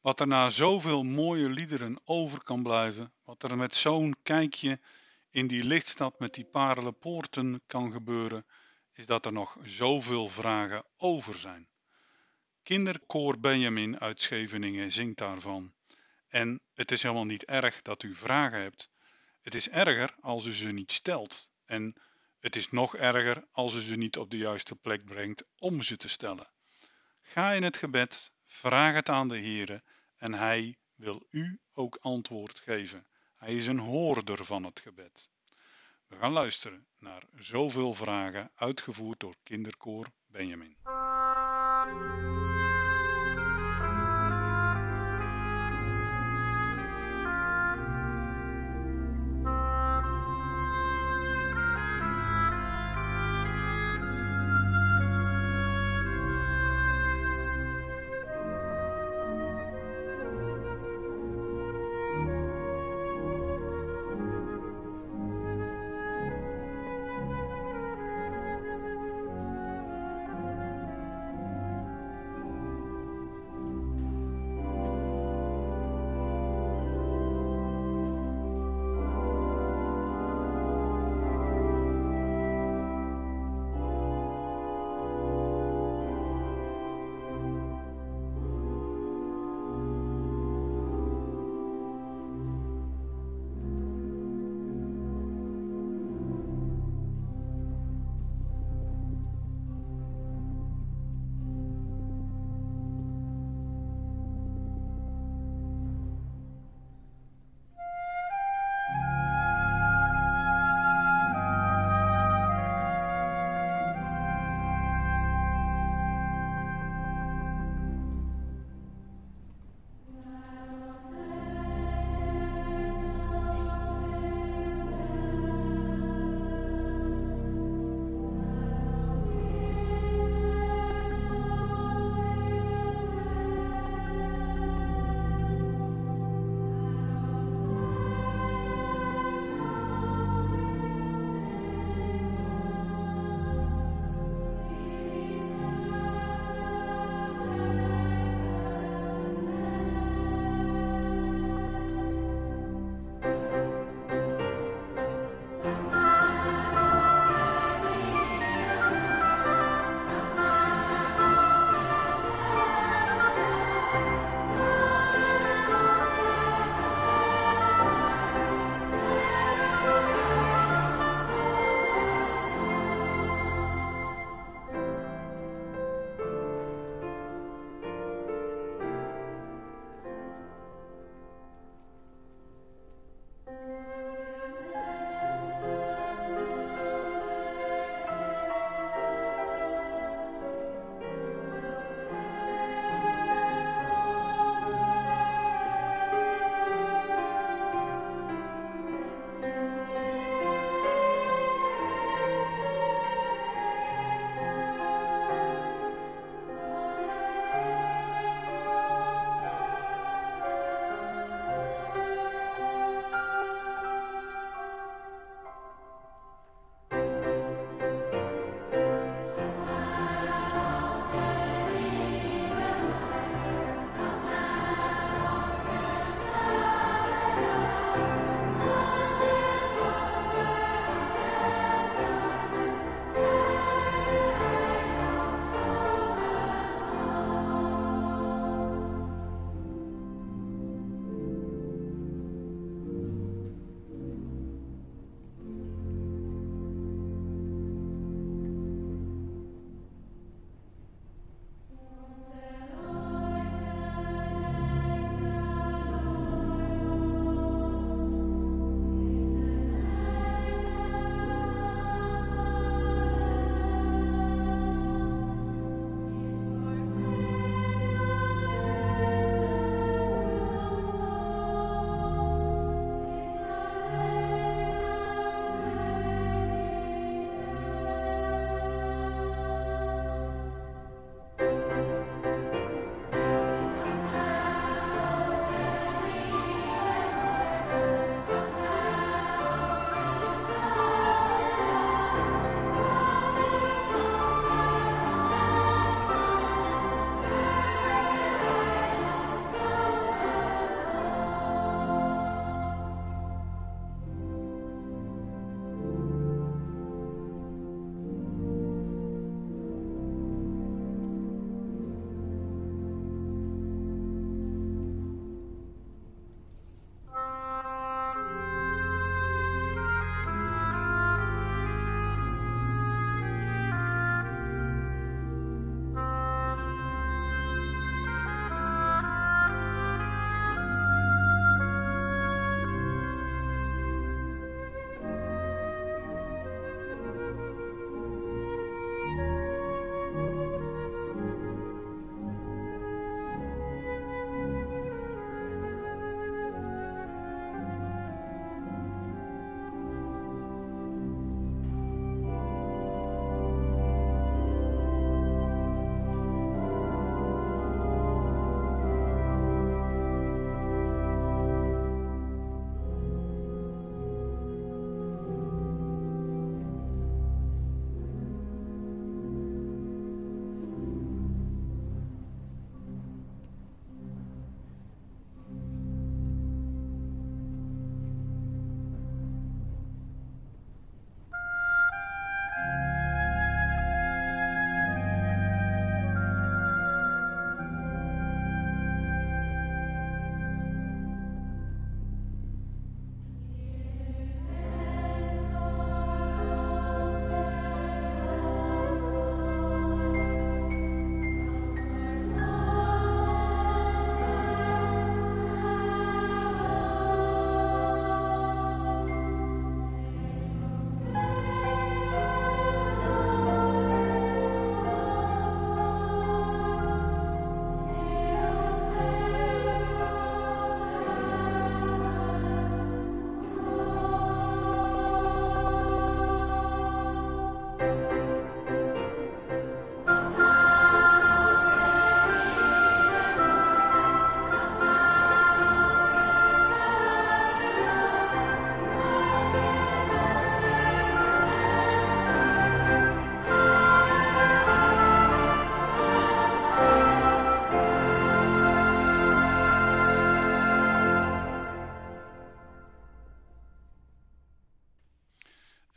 wat er na zoveel mooie liederen over kan blijven, wat er met zo'n kijkje in die lichtstad met die parelen kan gebeuren, is dat er nog zoveel vragen over zijn. Kinderkoor Benjamin uit Scheveningen zingt daarvan. En het is helemaal niet erg dat u vragen hebt. Het is erger als u ze niet stelt. En het is nog erger als u ze niet op de juiste plek brengt om ze te stellen. Ga in het gebed, vraag het aan de Heere en Hij wil u ook antwoord geven. Hij is een hoorder van het gebed. We gaan luisteren naar zoveel vragen uitgevoerd door kinderkoor Benjamin.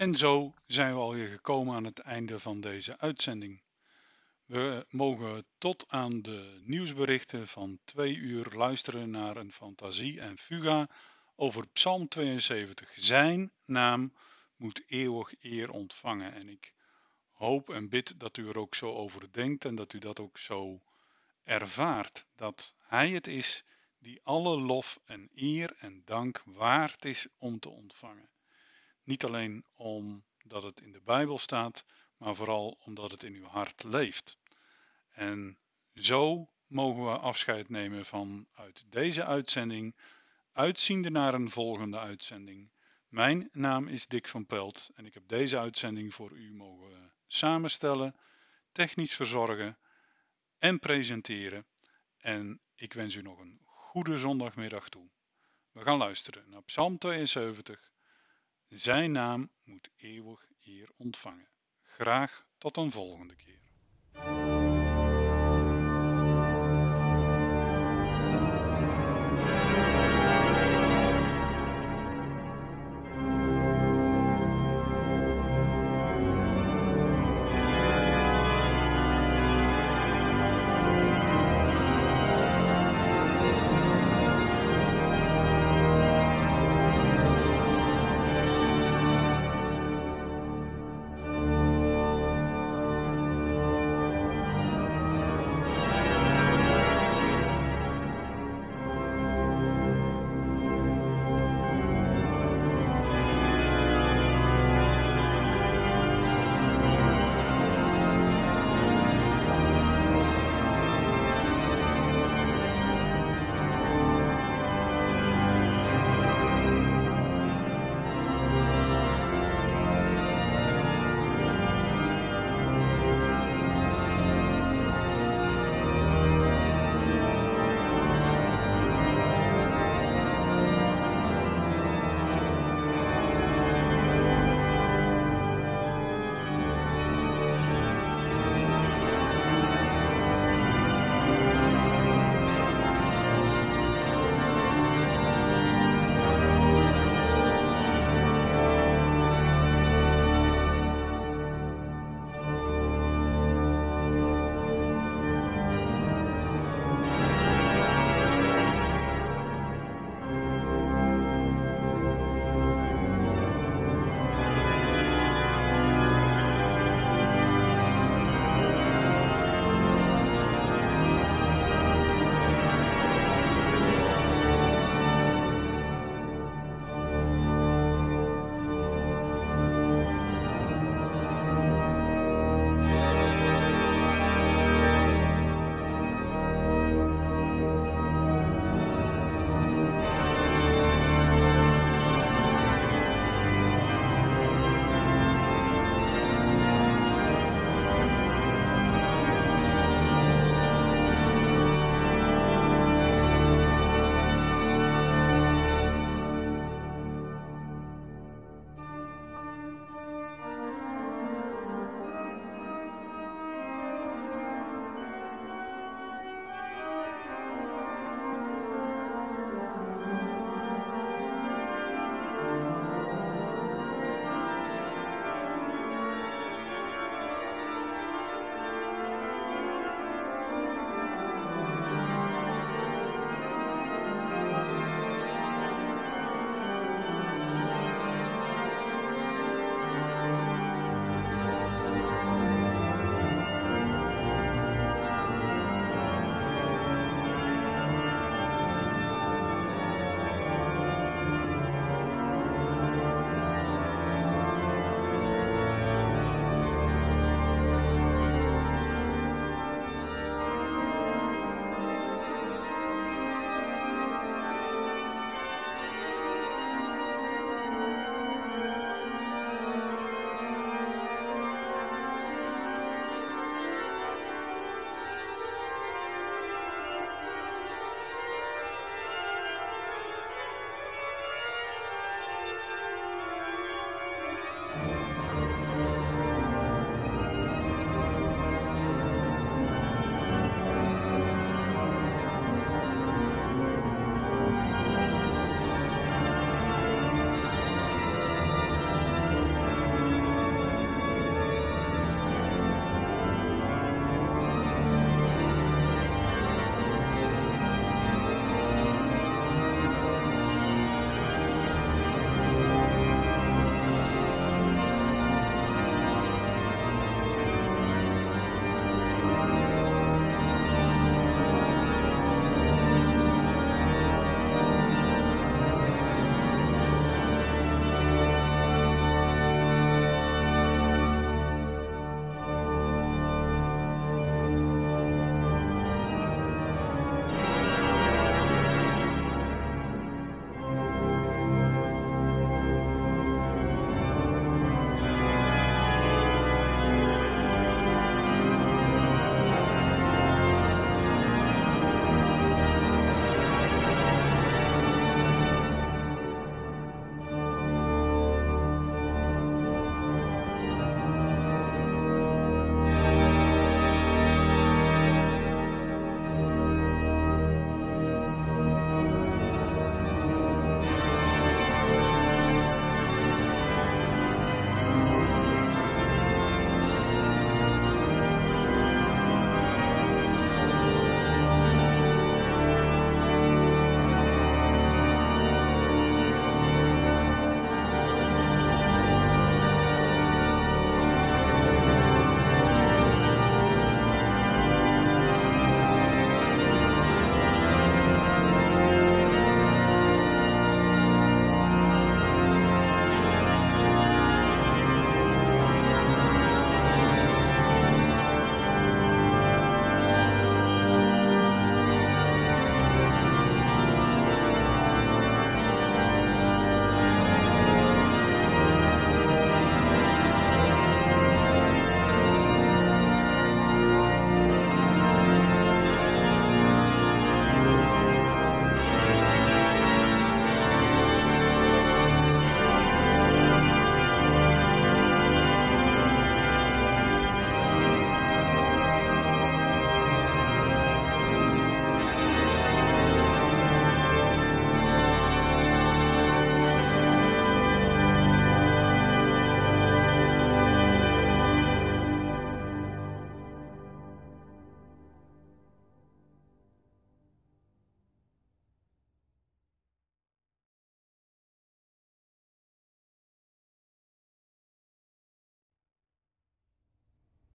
En zo zijn we alweer gekomen aan het einde van deze uitzending. We mogen tot aan de nieuwsberichten van twee uur luisteren naar een fantasie en fuga over Psalm 72. Zijn naam moet eeuwig eer ontvangen. En ik hoop en bid dat u er ook zo over denkt en dat u dat ook zo ervaart. Dat Hij het is die alle lof en eer en dank waard is om te ontvangen. Niet alleen omdat het in de Bijbel staat, maar vooral omdat het in uw hart leeft. En zo mogen we afscheid nemen van uit deze uitzending, uitziende naar een volgende uitzending. Mijn naam is Dick van Pelt en ik heb deze uitzending voor u mogen samenstellen, technisch verzorgen en presenteren. En ik wens u nog een goede zondagmiddag toe. We gaan luisteren naar Psalm 72. Zijn naam moet eeuwig eer ontvangen. Graag tot een volgende keer.